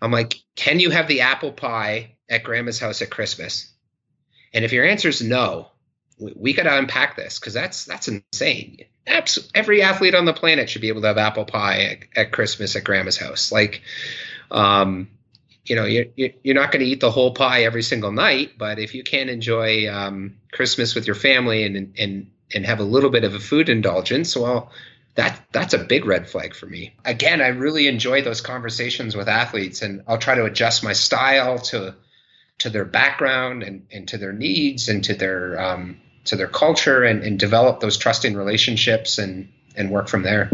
I'm like, can you have the apple pie at grandma's house at Christmas? And if your answer is no, we, we got to unpack this because that's that's insane. Every athlete on the planet should be able to have apple pie at, at Christmas at grandma's house. Like, um, you know, you're, you're not going to eat the whole pie every single night, but if you can enjoy um, Christmas with your family and and and have a little bit of a food indulgence, well, that that's a big red flag for me. Again, I really enjoy those conversations with athletes, and I'll try to adjust my style to to their background and, and to their needs and to their um, to their culture, and, and develop those trusting relationships and and work from there.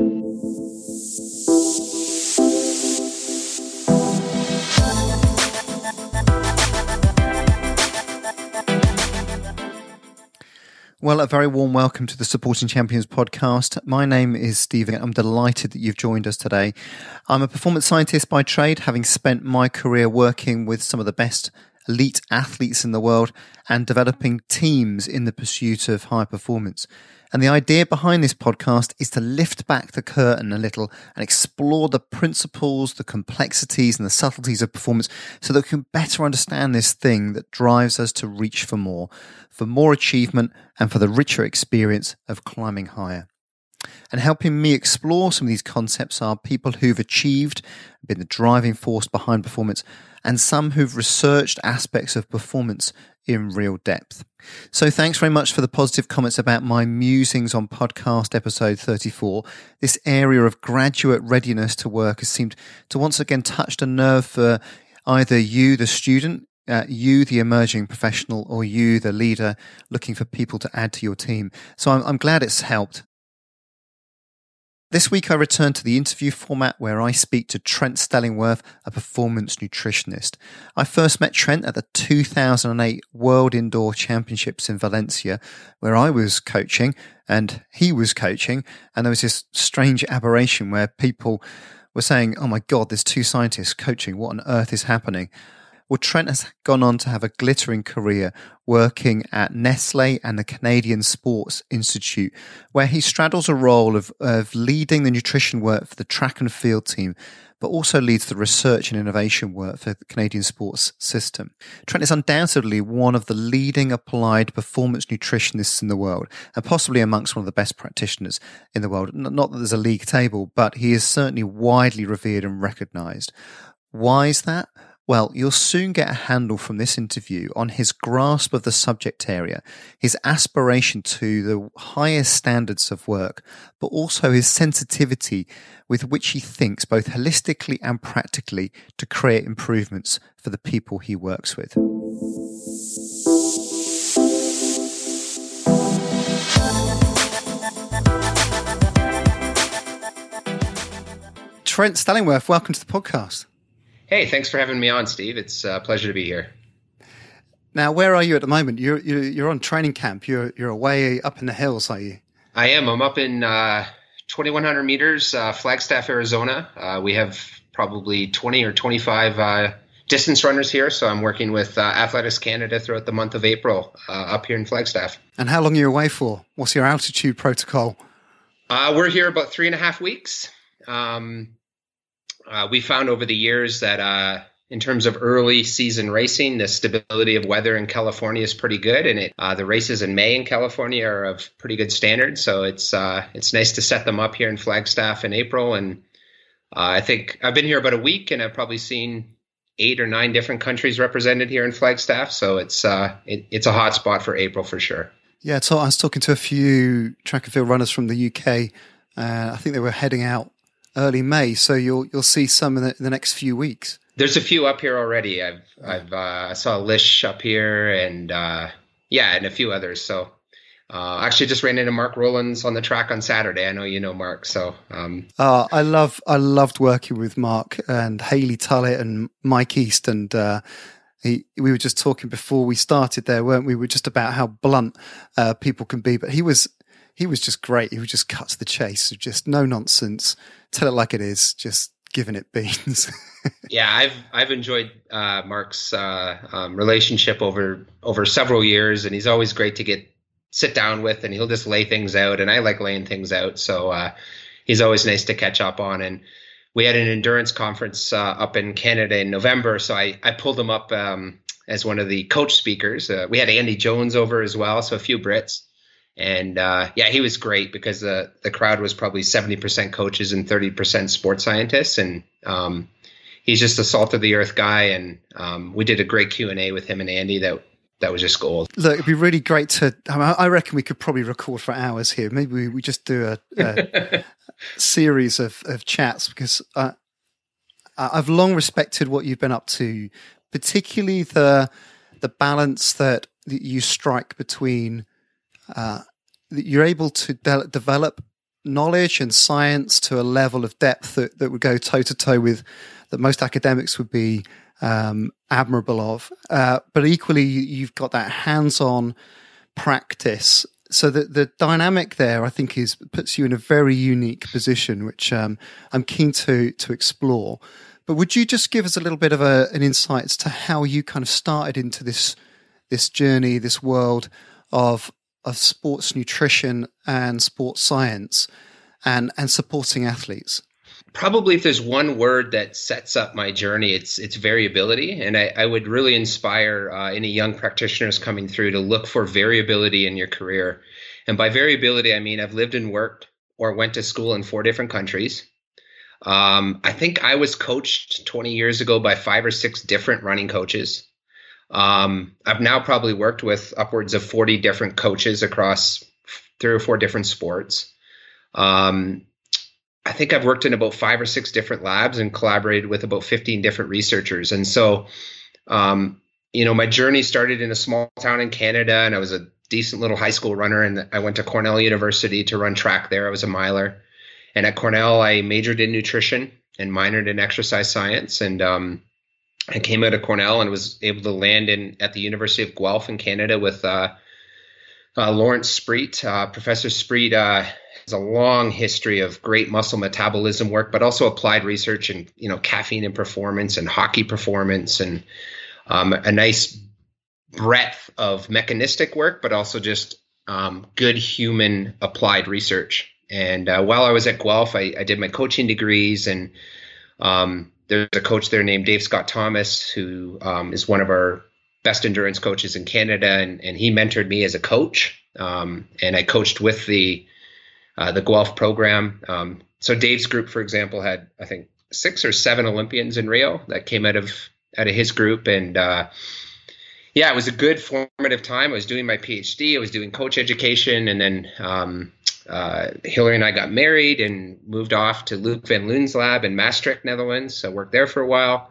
Well, a very warm welcome to the Supporting Champions podcast. My name is Stephen. I'm delighted that you've joined us today. I'm a performance scientist by trade, having spent my career working with some of the best elite athletes in the world and developing teams in the pursuit of high performance. And the idea behind this podcast is to lift back the curtain a little and explore the principles, the complexities, and the subtleties of performance so that we can better understand this thing that drives us to reach for more, for more achievement, and for the richer experience of climbing higher. And helping me explore some of these concepts are people who've achieved, been the driving force behind performance, and some who've researched aspects of performance in real depth. So thanks very much for the positive comments about my musings on podcast episode 34. This area of graduate readiness to work has seemed to once again touch a nerve for either you, the student, uh, you, the emerging professional, or you, the leader, looking for people to add to your team. So I'm, I'm glad it's helped. This week, I return to the interview format where I speak to Trent Stellingwerff, a performance nutritionist. I first met Trent at the 2008 World Indoor Championships in Valencia, where I was coaching and he was coaching. And there was this strange aberration where people were saying, Oh my God, there's two scientists coaching. What on earth is happening? Well, Trent has gone on to have a glittering career working at Nestle and the Canadian Sports Institute, where he straddles a role of, of leading the nutrition work for the track and field team, but also leads the research and innovation work for the Canadian sports system. Trent is undoubtedly one of the leading applied performance nutritionists in the world, and possibly amongst one of the best practitioners in the world. Not that there's a league table, but he is certainly widely revered and recognized. Why is that? Well, you'll soon get a handle from this interview on his grasp of the subject area, his aspiration to the highest standards of work, but also his sensitivity with which he thinks both holistically and practically to create improvements for the people he works with. Trent Stellingwerff, welcome to the podcast. Hey, thanks for having me on, Steve. It's a pleasure to be here. Now, where are you at the moment? You're you're, you're on training camp. You're you're away up in the hills, are you? I am. I'm up in uh, 2,100 meters, uh, Flagstaff, Arizona. Uh, we have probably 20 or 25 uh, distance runners here, so I'm working with uh, Athletics Canada throughout the month of April uh, up here in Flagstaff. And how long are you away for? What's your altitude protocol? we're here about three and a half weeks. Um, uh, we found over the years that uh, in terms of early season racing, the stability of weather in California is pretty good, and it, uh, the races in May in California are of pretty good standard. So it's uh, it's nice to set them up here in Flagstaff in April, and uh, I think I've been here about a week, and I've probably seen eight or nine different countries represented here in Flagstaff. So it's uh, it, it's a hot spot for April for sure. Yeah, so I was talking to a few track and field runners from the UK. And I think they were heading out early May, so you'll you'll see some in the, in the next few weeks. There's a few up here already. I've I've uh, I saw Lish up here, and uh, yeah, and a few others. So uh, actually, just ran into Mark Rollins on the track on Saturday. I know you know Mark, so um, uh, I love I loved working with Mark and Hayley Tullett and Mike East, and uh, he, we were just talking before we started there, weren't we? We were just about how blunt uh, people can be, but he was he was just great. He would just cut to the chase, just no nonsense, tell it like it is, just giving it beans. yeah, I've I've enjoyed uh, Mark's uh, um, relationship over over several years, and he's always great to get sit down with, and he'll just lay things out, and I like laying things out, so uh, he's always nice to catch up on. And we had an endurance conference uh, up in Canada in November. So I, I pulled him up um, as one of the coach speakers. Uh, we had Andy Jones over as well, so a few Brits. And uh, yeah, he was great because the the crowd was probably seventy percent coaches and thirty percent sports scientists, and um, he's just a salt of the earth guy. And um, we did a great Q and A with him and Andy that that was just gold. Look, it'd be really great to. I reckon we could probably record for hours here. Maybe we, we just do a, a series of, of chats because uh, I've long respected what you've been up to, particularly the the balance that, that you strike between uh, you're able to de- develop knowledge and science to a level of depth that, that would go toe to toe with that most academics would be um, admirable of. Uh, but equally, you've got that hands-on practice. So the the dynamic there, I think, is puts you in a very unique position, which um, I'm keen to to explore. But would you just give us a little bit of a, an insight as to how you kind of started into this this journey, this world of of sports nutrition and sports science, and and supporting athletes? probably if there's one word that sets up my journey, it's it's variability, and I, I would really inspire uh, any young practitioners coming through to look for variability in your career. And by variability, I mean I've lived and worked or went to school in four different countries. Um, I think I was coached 20 years ago by five or six different running coaches. Um, I've now probably worked with upwards of 40 different coaches across three or four different sports. Um, I think I've worked in about five or six different labs and collaborated with about 15 different researchers. And so, um, you know, my journey started in a small town in Canada, and I was a decent little high school runner. And I went to Cornell University to run track there. I was a miler. And at Cornell, I majored in nutrition and minored in exercise science. And um, I came out of Cornell and was able to land in at the University of Guelph in Canada with uh, uh, Lawrence Spriet. Uh, Professor Spriet uh, has a long history of great muscle metabolism work, but also applied research in you know caffeine and performance and hockey performance and um, a nice breadth of mechanistic work, but also just um, good human applied research. And uh, while I was at Guelph, I, I did my coaching degrees, and um, there's a coach there named Dave Scott Thomas, who um, is one of our best endurance coaches in Canada, and, and he mentored me as a coach. Um, and I coached with the uh, the Guelph program. Um, so Dave's group, for example, had I think six or seven Olympians in Rio that came out of out of his group, and uh, yeah, it was a good formative time. I was doing my PhD, I was doing coach education, and then um, uh, Hillary and I got married and moved off to Luc van Loon's lab in Maastricht, Netherlands. So worked there for a while,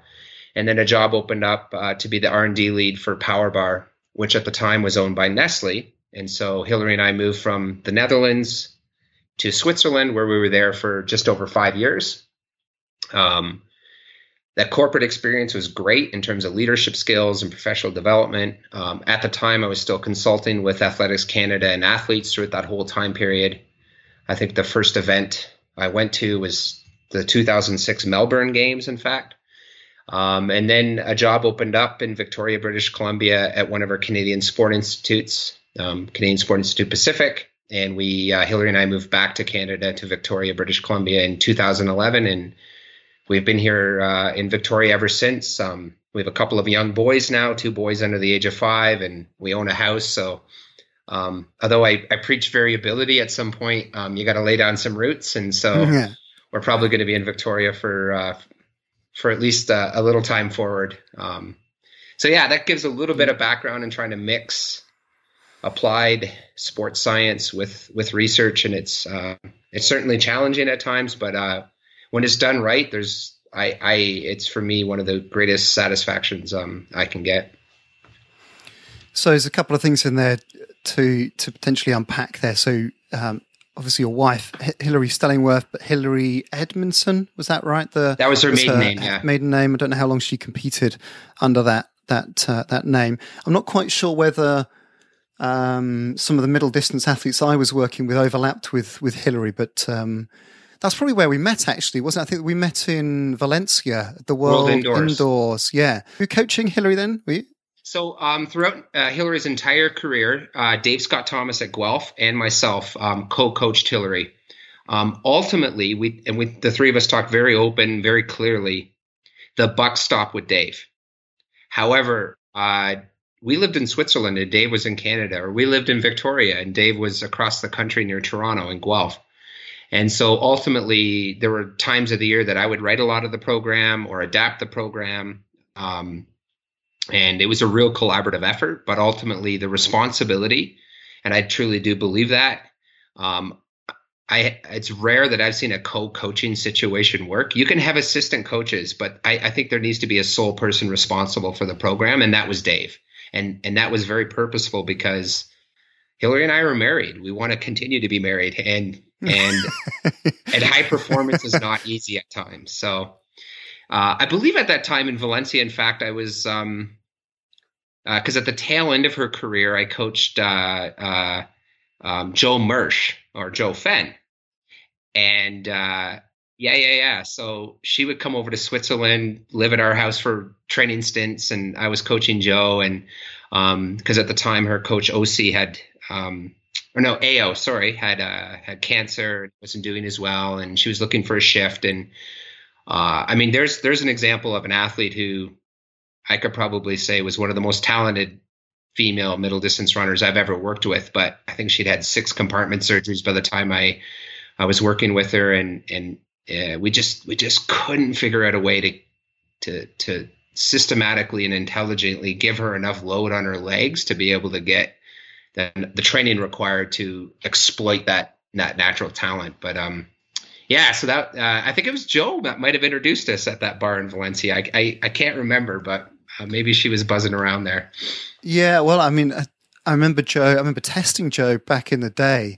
and then a job opened up uh, to be the R&D lead for PowerBar, which at the time was owned by Nestle. And so Hillary and I moved from the Netherlands to Switzerland, where we were there for just over five years. Um, that corporate experience was great in terms of leadership skills and professional development. Um, at the time, I was still consulting with Athletics Canada and athletes throughout that whole time period. I think the first event I went to was the 2006 Melbourne Games, in fact. Um, and then a job opened up in Victoria, British Columbia at one of our Canadian sport institutes, um, Canadian Sport Institute Pacific and we uh, Hillary and I moved back to Canada to Victoria, British Columbia in 2011, and we've been here uh, in Victoria ever since. Um, we have a couple of young boys now, two boys under the age of five, and we own a house. So, um, although I, I preach variability, at some point um, you got to lay down some roots, and so yeah. we're probably going to be in Victoria for uh, for at least uh, a little time forward. Um, so yeah, that gives a little bit of background in trying to mix applied sports science with with research, and it's uh, it's certainly challenging at times. But uh, when it's done right, there's I, I it's for me one of the greatest satisfactions um, I can get. So there's a couple of things in there to to potentially unpack there. So um, obviously your wife Hillary Stellingwerff, but Hillary Edmondson was that right? The that was her maiden her name. Yeah, maiden name. I don't know how long she competed under that that uh, that name. I'm not quite sure whether um, some of the middle distance athletes I was working with overlapped with with Hillary, but um, that's probably where we met. Actually, wasn't it? I think we met in Valencia, the World, World Indoors. Indoors. Yeah, were you coaching Hillary then? Were you? So um, throughout uh, Hillary's entire career, uh, Dave Scott Thomas at Guelph and myself um, co-coached Hillary. Um, ultimately, we and we the three of us talked very open, very clearly. The buck stopped with Dave. However, uh, we lived in Switzerland and Dave was in Canada, or we lived in Victoria and Dave was across the country near Toronto in Guelph. And so ultimately, there were times of the year that I would write a lot of the program or adapt the program. Um, and it was a real collaborative effort, but ultimately, the responsibility, and I truly do believe that. Um, I, it's rare that I've seen a co-coaching situation work. You can have assistant coaches, but I, I think there needs to be a sole person responsible for the program, and that was Dave and and that was very purposeful because Hillary and I are married. We want to continue to be married, and and and high performance is not easy at times. So uh, I believe at that time in Valencia, in fact, I was um because uh, at the tail end of her career, I coached uh, uh, um, Jo Mersh or Jo Fenn, and uh, yeah, yeah, yeah. So she would come over to Switzerland, live at our house for training stints, and I was coaching Joe. And because um, at the time her coach OC had, um, or no, AO, sorry, had uh, had cancer, wasn't doing as well, and she was looking for a shift. And uh, I mean, there's there's an example of an athlete who I could probably say was one of the most talented female middle distance runners I've ever worked with. But I think she'd had six compartment surgeries by the time I I was working with her, and and yeah, we just we just couldn't figure out a way to to to systematically and intelligently give her enough load on her legs to be able to get the, the training required to exploit that that natural talent. But um, yeah, so that uh, I think it was Joe that might have introduced us at that bar in Valencia. I I, I can't remember, but uh, maybe she was buzzing around there. Yeah, well, I mean, I, I remember Joe. I remember testing Joe back in the day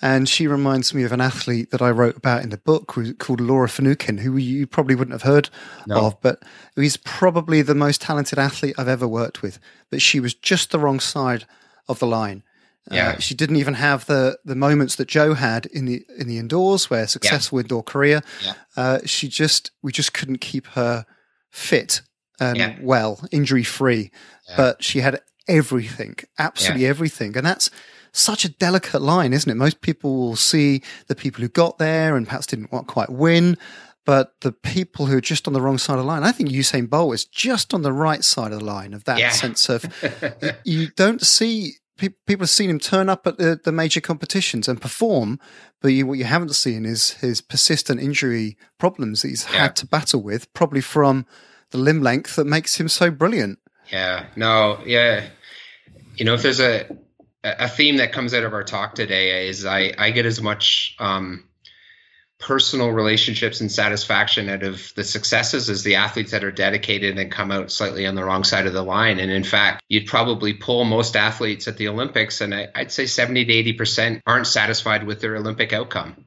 and she reminds me of an athlete that I wrote about in the book called Laura Finucane, who you probably wouldn't have heard no. of, but he's probably the most talented athlete I've ever worked with. But she was just the wrong side of the line. Uh, yeah. Uh, she didn't even have the the moments that Joe had in the in the indoors, where successful yeah. indoor career. Yeah. Uh, she just we just couldn't keep her fit and yeah. well, injury free. But she had everything, absolutely everything, and that's such a delicate line, isn't it? Most people will see the people who got there and perhaps didn't quite win, but the people who are just on the wrong side of the line, I think Usain Bolt is just on the right side of the line of that yeah. sense of you don't see people have seen him turn up at the, the major competitions and perform, but you, what you haven't seen is his persistent injury problems that he's yeah. had to battle with, probably from the limb length that makes him so brilliant. Yeah, no, yeah. You know, if there's a a theme that comes out of our talk today is I, I get as much um, personal relationships and satisfaction out of the successes as the athletes that are dedicated and come out slightly on the wrong side of the line. And in fact, you'd probably pull most athletes at the Olympics, and I'd say 70 to 80% aren't satisfied with their Olympic outcome.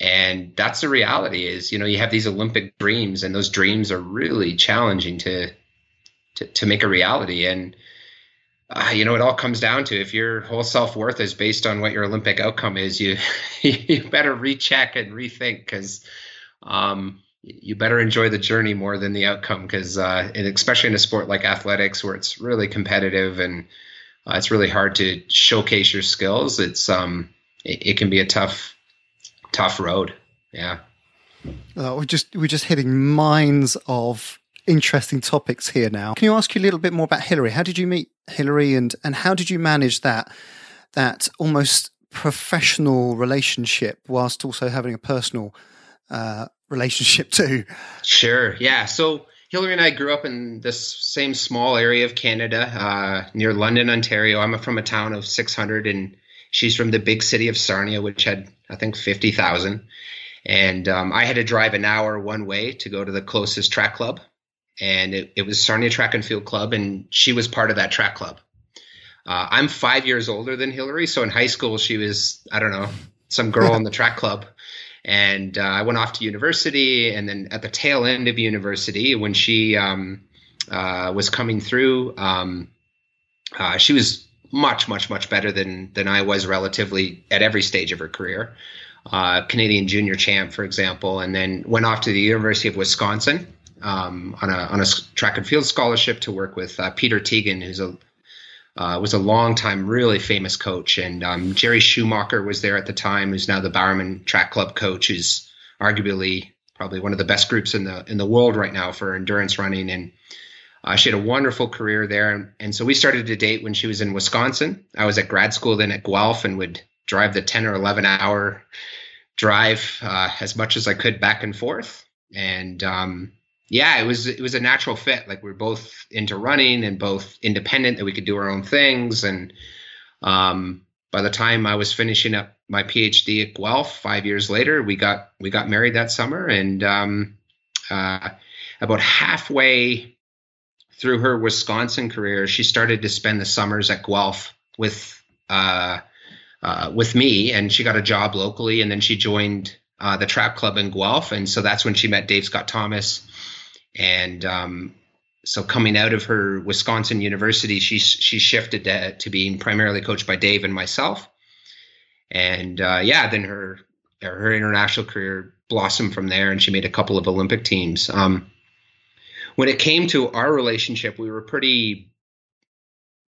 And that's the reality is, you know, you have these Olympic dreams, and those dreams are really challenging to to, to make a reality. And uh, you know, it all comes down to if your whole self worth is based on what your Olympic outcome is, you you better recheck and rethink because um, you better enjoy the journey more than the outcome because, uh, especially in a sport like athletics where it's really competitive and uh, it's really hard to showcase your skills. It's um, it, it can be a tough, tough road. Yeah. Uh, we're just we're just hitting mines of interesting topics here now. Can you ask you a little bit more about Hillary? How did you meet Hillary, and and how did you manage that that almost professional relationship whilst also having a personal uh, relationship too? Sure. Yeah. So Hillary and I grew up in this same small area of Canada uh, near London, Ontario. I'm from a town of 600, and she's from the big city of Sarnia, which had I think 50,000. And um, I had to drive an hour one way to go to the closest track club and it, it was Sarnia Track and Field Club, and she was part of that track club. Uh, I'm five years older than Hillary, so in high school she was I don't know some girl in the track club, and uh, I went off to university, and then at the tail end of university when she um, uh, was coming through, um, uh, she was much much much better than than I was relatively at every stage of her career. Uh, Canadian junior champ, for example, and then went off to the University of Wisconsin um, on a on a track and field scholarship to work with uh, Peter Tegen, who's a uh, was a long time, really famous coach. And um, Jerry Schumacher was there at the time, who's now the Bowerman Track Club coach, who's arguably probably one of the best groups in the in the world right now for endurance running. And uh, she had a wonderful career there. And, and so we started to date when she was in Wisconsin. I was at grad school then at Guelph and would drive the 10 or 11 hour drive uh, as much as I could back and forth. And um, yeah, it was it was a natural fit. Like we are both into running and both independent that we could do our own things. And um, by the time I was finishing up my PhD at Guelph five years later, we got we got married that summer. And um, uh, about halfway through her Wisconsin career, she started to spend the summers at Guelph with uh, uh, with me, and she got a job locally, and then she joined uh, the Trap Club in Guelph, and so that's when she met Dave Scott Thomas and um, so coming out of her Wisconsin University, she she shifted to, to being primarily coached by Dave and myself. And uh, yeah, then her her international career blossomed from there, and she made a couple of Olympic teams. Um, when it came to our relationship, we were pretty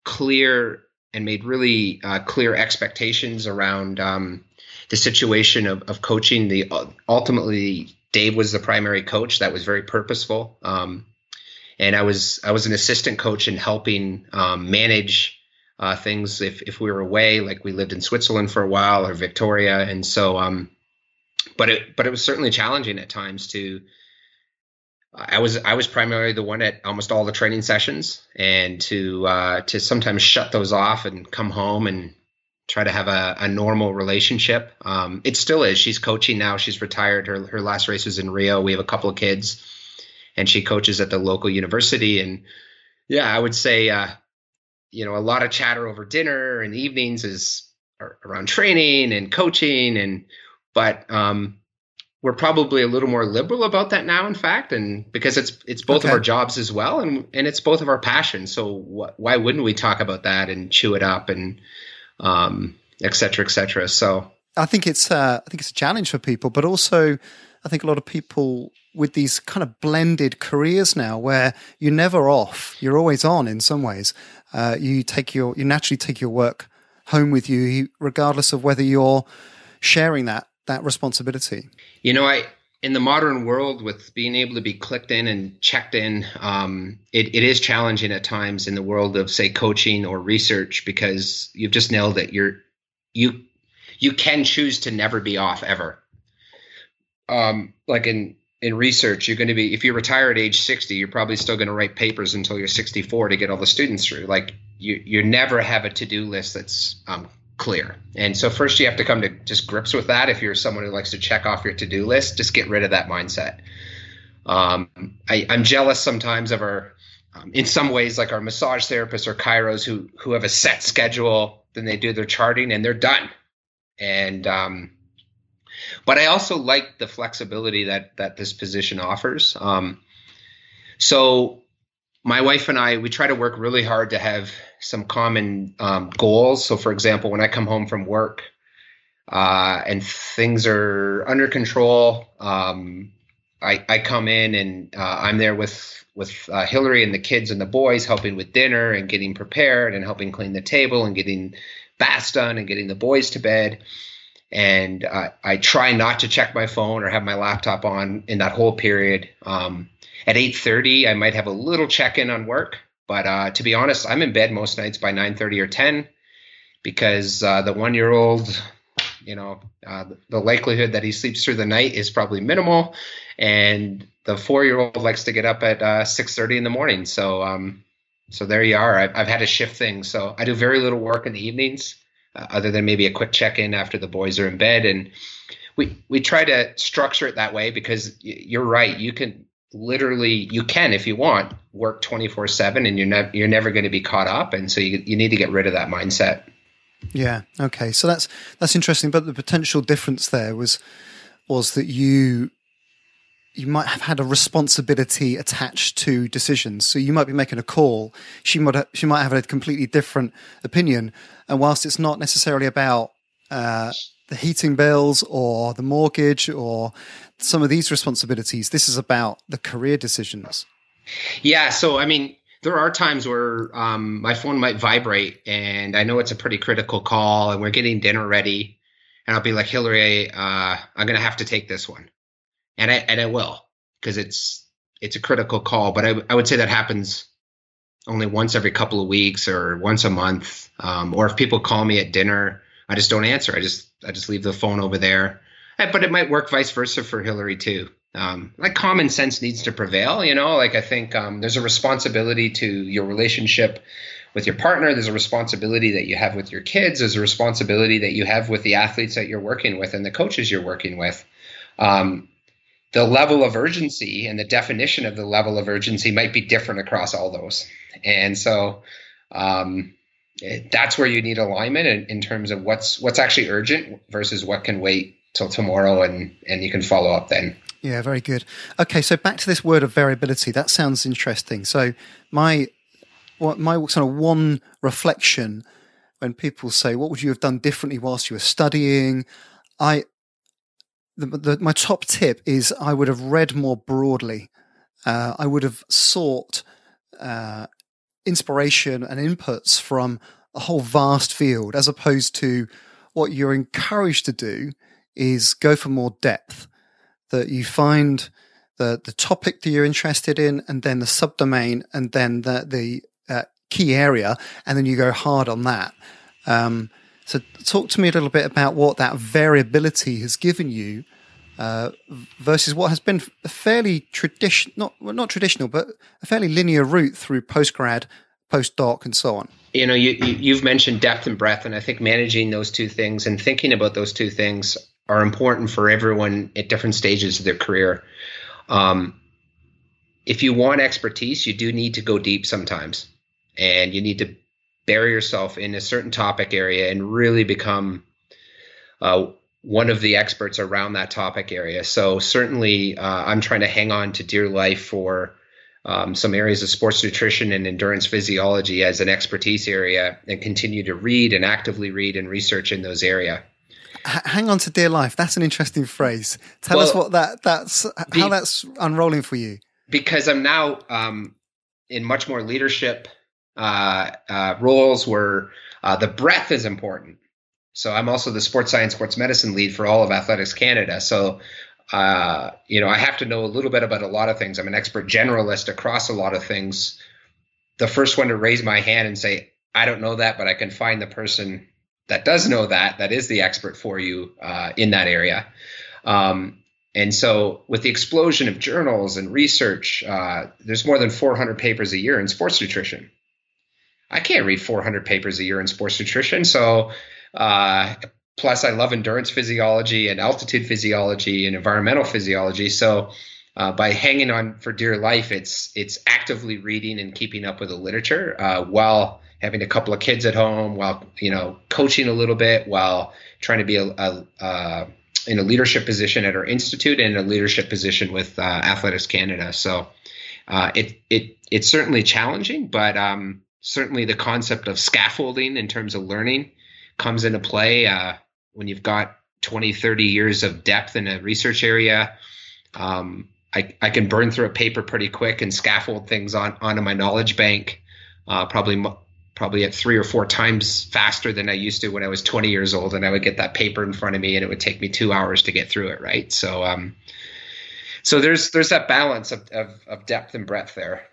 clear and made really uh, clear expectations around um, the situation of, of coaching. The ultimately Dave was the primary coach. That was very purposeful. Um, and I was I was an assistant coach in helping um, manage uh, things if if we were away, like we lived in Switzerland for a while or Victoria, and so. Um, but it but it was certainly challenging at times to. I was I was primarily the one at almost all the training sessions, and to uh, to sometimes shut those off and come home and try to have a, a normal relationship. Um, it still is. She's coaching now. She's retired. Her her last race was in Rio. We have a couple of kids, and she coaches at the local university. And yeah, I would say, uh, you know, a lot of chatter over dinner and evenings is around training and coaching, and but um, we're probably a little more liberal about that now. In fact, and because it's it's both okay. of our jobs as well, and and it's both of our passions. So wh- why wouldn't we talk about that and chew it up and um, et cetera, et cetera. So I think it's uh, I think it's a challenge for people, but also I think a lot of people with these kind of blended careers now, where you're never off, you're always on in some ways. Uh, you take your you naturally take your work home with you, regardless of whether you're sharing that that responsibility. You know, I in the modern world with being able to be clicked in and checked in um, it, it is challenging at times in the world of say coaching or research because you've just nailed it. You're you you can choose to never be off ever. Um, like in in research you're going to be if you retire at age 60 you're probably still going to write papers until you're 64 to get all the students through. Like you you never have a to-do list that's um, clear. And so first you have to come to just grips with that. If you're someone who likes to check off your to-do list, just get rid of that mindset. Um, I, am jealous sometimes of our, um, in some ways, like our massage therapists or chiros who who have a set schedule. Then they do their charting and they're done. And um, but I also like the flexibility that that this position offers. Um, so my wife and I, we try to work really hard to have some common um, goals. So, for example, when I come home from work uh, and things are under control, um, I, I, come in and uh, I'm there with with uh, Hillary and the kids and the boys, helping with dinner and getting prepared and helping clean the table and getting baths done and getting the boys to bed. And I try not to check my phone or have my laptop on in that whole period. Um, at 8:30, I might have a little check-in on work, but uh, to be honest, I'm in bed most nights by 9:30 or 10 because uh, the one-year-old, you know, uh, the likelihood that he sleeps through the night is probably minimal, and the four-year-old likes to get up at 6:30 uh, in the morning. So, um, so there you are. I've, I've, had to shift things. So I do very little work in the evenings, uh, other than maybe a quick check-in after the boys are in bed, and we we try to structure it that way because you're right. You can literally you can if you want work 24/7 and you're never you're never going to be caught up and so you you need to get rid of that mindset. Yeah, okay. So that's that's interesting but the potential difference there was was that you you might have had a responsibility attached to decisions. So you might be making a call. She might have, she might have a completely different opinion. And whilst it's not necessarily about uh, the heating bills or the mortgage or some of these responsibilities. This is about the career decisions. Yeah. So, I mean, there are times where um, my phone might vibrate and I know it's a pretty critical call and we're getting dinner ready. And I'll be like, Hillary, uh, I'm going to have to take this one. And I, and I will because it's, it's a critical call. But I, I would say that happens only once every couple of weeks or once a month. Um, or if people call me at dinner, I just don't answer. I just, I just leave the phone over there. But it might work vice versa for Hillary too um, like common sense needs to prevail. You know, like I think um, there's a responsibility to your relationship with your partner. There's a responsibility that you have with your kids. There's a responsibility that you have with the athletes that you're working with and the coaches you're working with. Um, the level of urgency and the definition of the level of urgency might be different across all those. And so um, that's where you need alignment in, in terms of what's what's actually urgent versus what can wait till tomorrow and and you can follow up then. Yeah, very good. Okay, so back to this word of variability. That sounds interesting. So my what my sort of one reflection when people say, "What would you have done differently whilst you were studying?" I the, the, my top tip is I would have read more broadly. Uh, I would have sought uh, inspiration and inputs from a whole vast field, as opposed to what you're encouraged to do is go for more depth that you find the the topic that you're interested in, and then the subdomain, and then the the uh, key area, and then you go hard on that. Um, so, talk to me a little bit about what that variability has given you uh, versus what has been a fairly tradition not well, not traditional, but a fairly linear route through postgrad, postdoc, and so on. You know, you, you've mentioned depth and breadth, and I think managing those two things and thinking about those two things are important for everyone at different stages of their career. Um, if you want expertise, you do need to go deep sometimes, and you need to bury yourself in a certain topic area and really become uh, one of the experts around that topic area. So certainly, uh, I'm trying to hang on to dear life for um, some areas of sports nutrition and endurance physiology as an expertise area, and continue to read and actively read and research in those area hang on to dear life. That's an interesting phrase. Tell well, us what that that's how the, that's unrolling for you. Because I'm now um, in much more leadership uh, uh, roles where uh, the breadth is important. So I'm also the sports science, sports medicine lead for all of Athletics Canada. So uh, you know I have to know a little bit about a lot of things. I'm an expert generalist across a lot of things. The first one to raise my hand and say I don't know that, but I can find the person that does know that that is the expert for you uh, in that area. Um, and so, with the explosion of journals and research, uh, there's more than 400 papers a year in sports nutrition. I can't read 400 papers a year in sports nutrition. So, uh, plus, I love endurance physiology and altitude physiology and environmental physiology. So, uh, by hanging on for dear life, it's it's actively reading and keeping up with the literature uh, while having a couple of kids at home while you know coaching a little bit while trying to be a, a uh, in a leadership position at our institute and a leadership position with uh, Athletics Canada. So it it it's certainly challenging, but um, certainly the concept of scaffolding in terms of learning comes into play uh, when you've got 20, 30 years of depth in a research area. Um, I, I can burn through a paper pretty quick and scaffold things on onto my knowledge bank, uh, probably probably at three or four times faster than I used to when I was 20 years old, and I would get that paper in front of me, and it would take me two hours to get through it. Right, so um, so there's there's that balance of, of, of depth and breadth there.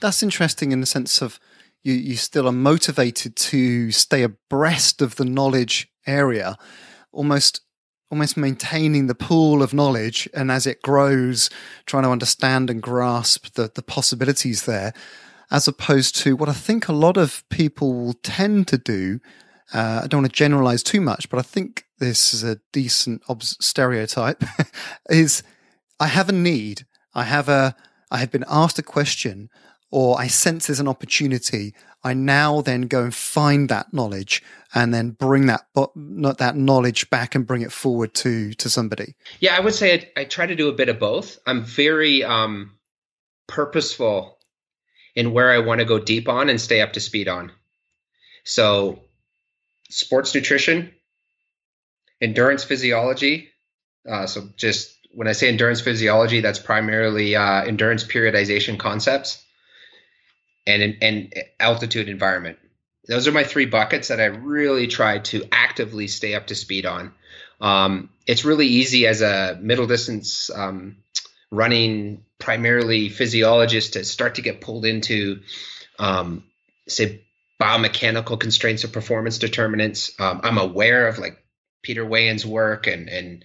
That's interesting in the sense of you you still are motivated to stay abreast of the knowledge area, almost almost maintaining the pool of knowledge and as it grows trying to understand and grasp the, the possibilities there as opposed to what I think a lot of people will tend to do. Uh, I don't want to generalize too much, but I think this is a decent stereotype. is I have a need, I have a, I have been asked a question, or I sense there's an opportunity. I now then go and find that knowledge and then bring that that knowledge back and bring it forward to to somebody. Yeah, I would say I, I try to do a bit of both. I'm very um, purposeful in where I want to go deep on and stay up to speed on. So, sports nutrition, endurance physiology. Uh, so, just when I say endurance physiology, that's primarily uh, endurance periodization concepts. And and altitude environment. Those are my three buckets that I really try to actively stay up to speed on. Um, it's really easy as a middle distance um, running, primarily physiologist, to start to get pulled into, um, say, biomechanical constraints of performance determinants. Um, I'm aware of like Peter Weyand's work and and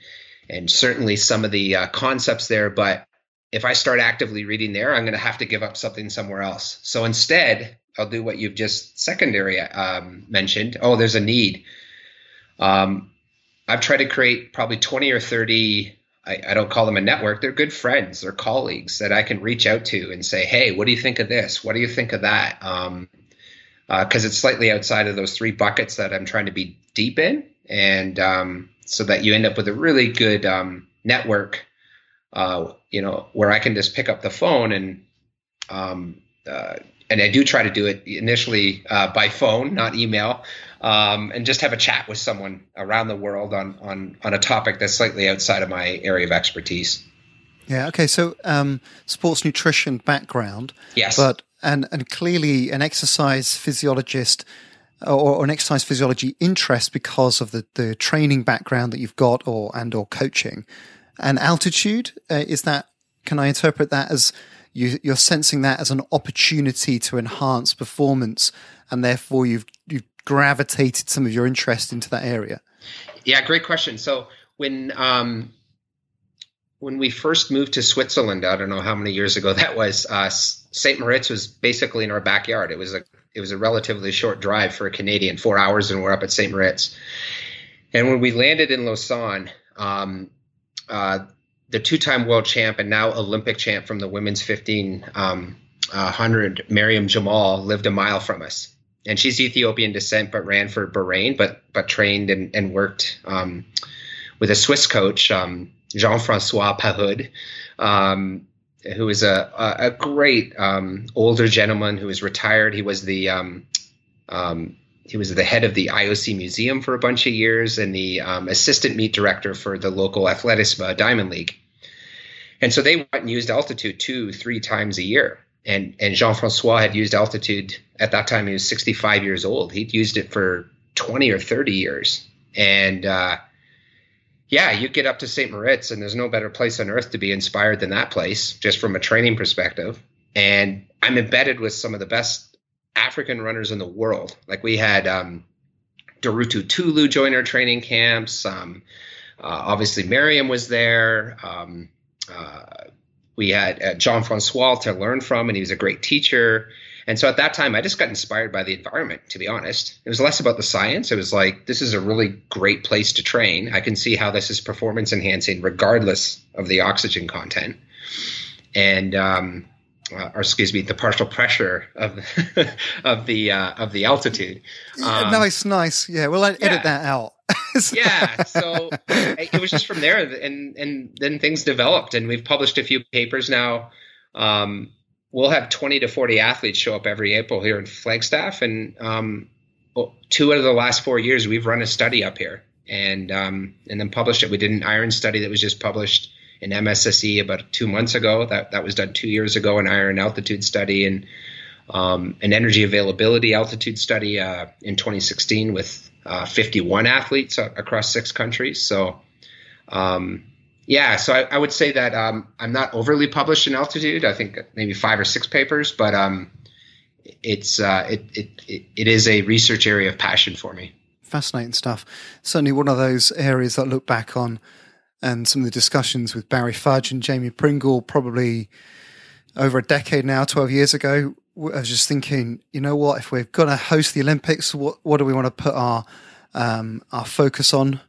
and certainly some of the uh, concepts there, but if I start actively reading there, I'm going to have to give up something somewhere else. So instead, I'll do what you've just secondary um, mentioned. Oh, there's a need. Um, I've tried to create probably 20 or 30. I, I, don't call them a network. They're good friends. They're colleagues that I can reach out to and say, "Hey, what do you think of this? What do you think of that?" Because um, uh, it's slightly outside of those three buckets that I'm trying to be deep in, and um, so that you end up with a really good um, network uh, you know, where I can just pick up the phone and um, uh, and I do try to do it initially uh, by phone, not email, um, and just have a chat with someone around the world on on on a topic that's slightly outside of my area of expertise. Yeah. Okay. So, um, sports nutrition background. Yes. But and and clearly an exercise physiologist or, or, an exercise physiology interest because of the the training background that you've got, or and or coaching. And altitude uh, is that? Can I interpret that as you, you're sensing that as an opportunity to enhance performance, and therefore you've you've gravitated some of your interest into that area? Yeah, great question. So when um, when we first moved to Switzerland, I don't know how many years ago that was. Uh, St. Moritz was basically in our backyard. It was a it was a relatively short drive for a Canadian, four hours, and we're up at St. Moritz. And when we landed in Lausanne, um, uh, the two-time world champ and now Olympic champ from the women's 1500, um, uh, Maryam Jamal, lived a mile from us. And she's Ethiopian descent, but ran for Bahrain, but but trained and, and worked um, with a Swiss coach, um, Jean-Francois Pahud, um, who is a, a, great um, older gentleman who is retired. He was the um, he was the head of the IOC museum for a bunch of years and the um, assistant meet director for the local Athletissima Diamond League. And so they went and used altitude two, three times a year. And and Jean Francois had used altitude at that time. He was 65 years old. He'd used it for 20 or 30 years. And uh, yeah, you get up to St. Moritz, and there's no better place on earth to be inspired than that place, just from a training perspective. And I'm embedded with some of the best African runners in the world. Like we had um, Derartu Tulu join our training camps. Um, uh, obviously, Maryam was there. Um, uh, we had uh, Jean Francois to learn from, and he was a great teacher. And so at that time, I just got inspired by the environment, to be honest. It was less about the science. It was like, this is a really great place to train. I can see how this is performance enhancing, regardless of the oxygen content. And um, uh, or excuse me, the partial pressure of of the uh, of the altitude. Um, nice, nice. Yeah, we'll edit yeah. that out. yeah, so it was just from there, and and then things developed, and we've published a few papers now. Um, we'll have twenty to forty athletes show up every April here in Flagstaff, and um, two out of the last four years we've run a study up here, and um, and then published it. We did an iron study that was just published in MSSE about two months ago. That that was done two years ago, an iron altitude study and um, an energy availability altitude study uh, in 2016 with uh, 51 athletes across six countries. So, um, yeah, so I, I, would say that um, I'm not overly published in altitude. I think maybe five or six papers, but um, it's uh, it, it, it it is a research area of passion for me. Fascinating stuff. Certainly one of those areas that I look back on and some of the discussions with Barry Fudge and Jamie Pringle probably over a decade now, 12 years ago. I was just thinking, you know what, if we're going to host the Olympics, what, what do we want to put our, um, our focus on?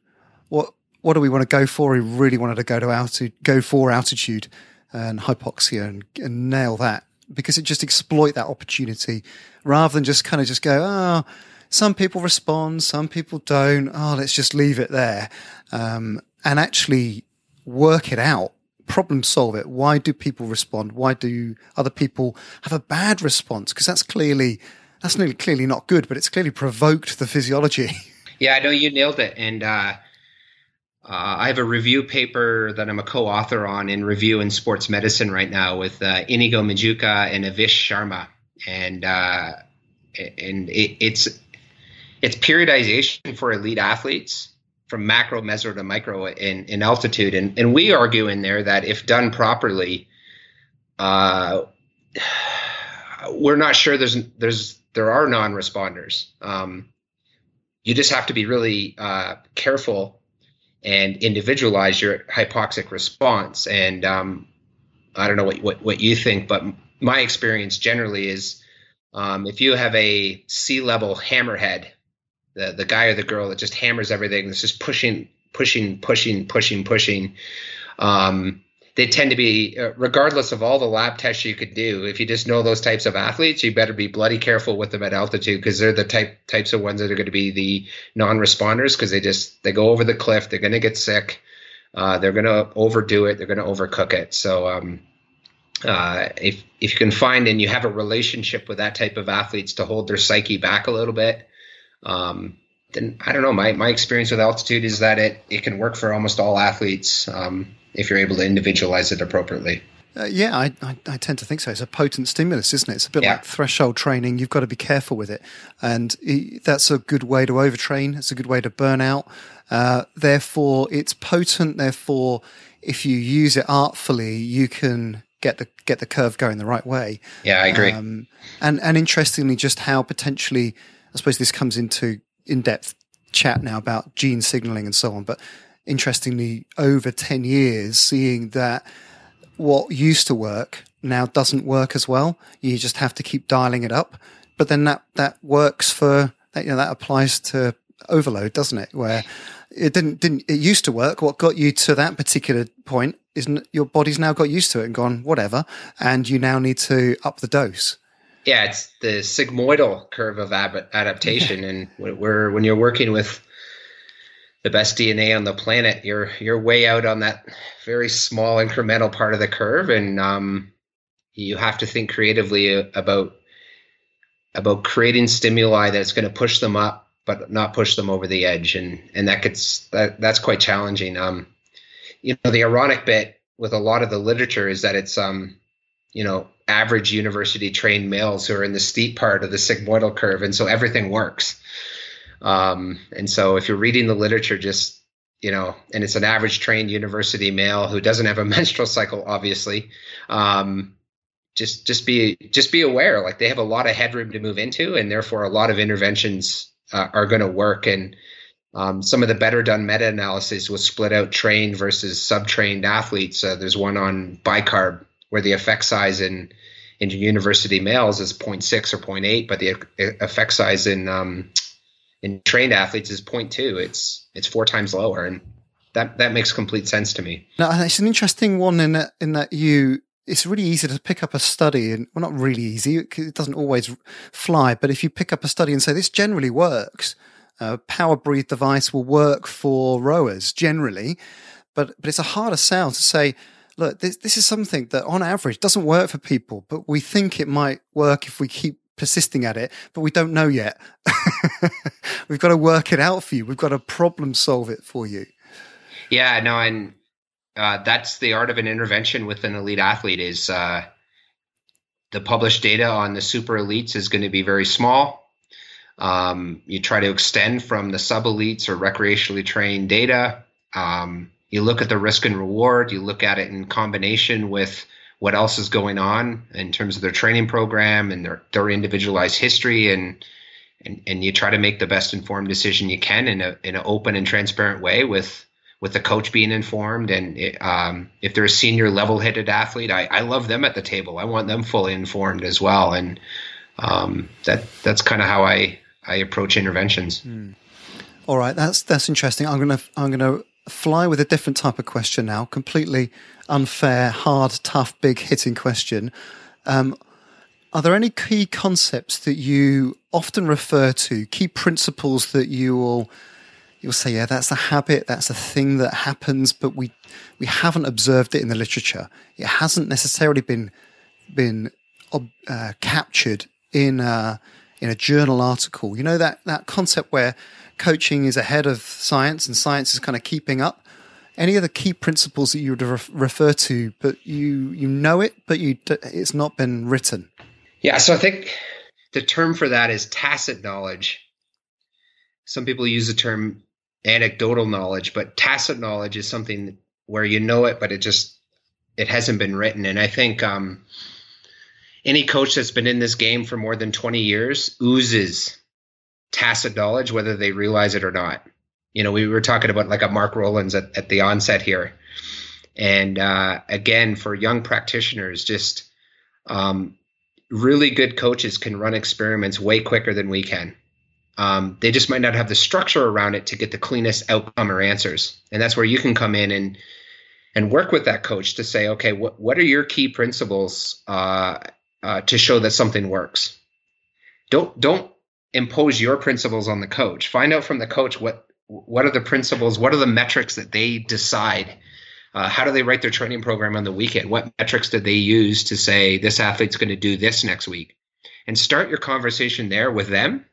What, what do we want to go for? We really wanted to go to altitude, go for altitude and hypoxia and, and nail that because it just exploit that opportunity rather than just kind of just go, oh, some people respond, some people don't. Oh, let's just leave it there. Um, and actually work it out, problem solve it. Why do people respond? Why do other people have a bad response? Because that's clearly that's clearly not good, but it's clearly provoked the physiology. Yeah, I know you nailed it, and uh, uh, I have a review paper that I'm a co-author on in review in sports medicine right now with uh, Inigo Mujika and Avish Sharma. and uh, and it, it's it's periodization for elite athletes from macro, meso to micro in, in altitude. And, and we argue in there that if done properly, uh, we're not sure there's there's there are non-responders. Um, you just have to be really uh, careful and individualize your hypoxic response. And um, I don't know what, what what you think, but my experience generally is um, if you have a sea level hammerhead the the guy or the girl that just hammers everything. That's just pushing, pushing, pushing, pushing, pushing. Um, they tend to be, uh, regardless of all the lab tests you could do. If you just know those types of athletes, you better be bloody careful with them at altitude because they're the type types of ones that are going to be the non-responders because they just they go over the cliff. They're going to get sick. Uh, they're going to overdo it. They're going to overcook it. So um, uh, if if you can find and you have a relationship with that type of athletes to hold their psyche back a little bit, um, then I don't know. My, my experience with altitude is that it, it can work for almost all athletes um, if you're able to individualize it appropriately. Uh, yeah, I, I, I, tend to think so. It's a potent stimulus, isn't it? It's a bit yeah. like threshold training. You've got to be careful with it. And that's a good way to overtrain. It's a good way to burn out. Uh, therefore, it's potent. Therefore, if you use it artfully, you can get the get the curve going the right way. Yeah, I agree. Um, and and interestingly, just how potentially I suppose this comes into in depth chat now about gene signaling and so on. But interestingly, over 10 years, seeing that what used to work now doesn't work as well. You just have to keep dialing it up. But then that, that works for, that, you know, that applies to overload, doesn't it? Where it didn't, didn't, it used to work. What got you to that particular point isn't your body's now got used to it and gone, whatever. And you now need to up the dose yeah, it's the sigmoidal curve of ab- adaptation, and when you're working with the best DNA on the planet, you're you're way out on that very small incremental part of the curve, and um, you have to think creatively about about creating stimuli that's going to push them up, but not push them over the edge, and and that gets that that's quite challenging. Um, you know, the ironic bit with a lot of the literature is that it's um, you know, average university trained males who are in the steep part of the sigmoidal curve, and so everything works. Um, and so if you're reading the literature, just you know, and it's an average trained university male who doesn't have a menstrual cycle, obviously. Um, just just be just be aware, like they have a lot of headroom to move into, and therefore a lot of interventions uh, are going to work. And um, some of the better done meta analysis will split out trained versus subtrained athletes. Uh, there's one on bicarb where the effect size in in university males is 0.6 or 0.8, but the effect size in um, in trained athletes is 0.2. It's it's four times lower, and that that makes complete sense to me. Now, it's an interesting one in that in that you. It's really easy to pick up a study, and well, not really easy. It doesn't always fly, but if you pick up a study and say this generally works, a POWERbreathe device will work for rowers generally, but but it's a harder sell to say look, this, this is something that on average doesn't work for people, but we think it might work if we keep persisting at it, but we don't know yet. We've got to work it out for you. We've got to problem solve it for you. Yeah, no, and uh, that's the art of an intervention with an elite athlete is uh, the published data on the super elites is going to be very small. Um, you try to extend from the sub elites or recreationally trained data. Um, you look at the risk and reward, you look at it in combination with what else is going on in terms of their training program and their, their individualized history and, and and you try to make the best informed decision you can in a in an open and transparent way with with the coach being informed and it, um, if they're a senior level headed athlete I, I love them at the table I want them fully informed as well and um, that that's kind of how I I approach interventions. Mm. All right, that's that's interesting. I'm gonna I'm gonna fly with a different type of question now, completely unfair, hard, tough, big hitting question. Um, are there any key concepts that you often refer to, key principles that you will you'll say, yeah, that's a habit, that's a thing that happens, but we we haven't observed it in the literature. It hasn't necessarily been been uh, captured in a, in a journal article. You know that that concept where coaching is ahead of science and science is kind of keeping up. Any other key principles that you would refer to, but you you know it, but you it's not been written. Yeah, so I think the term for that is tacit knowledge. Some people use the term anecdotal knowledge, but tacit knowledge is something where you know it, but it just it hasn't been written. And I think um, any coach that's been in this game for more than 20 years oozes tacit knowledge, whether they realize it or not. You know, we were talking about like a Mark Rowlands at, at the onset here. And uh, again, for young practitioners, just um, really good coaches can run experiments way quicker than we can. Um, they just might not have the structure around it to get the cleanest outcome or answers. And that's where you can come in and and work with that coach to say, okay, what what are your key principles uh, uh, to show that something works? Don't don't impose your principles on the coach. Find out from the coach what what are the principles, what are the metrics that they decide. Uh, how do they write their training program on the weekend? What metrics did they use to say this athlete's going to do this next week? And start your conversation there with them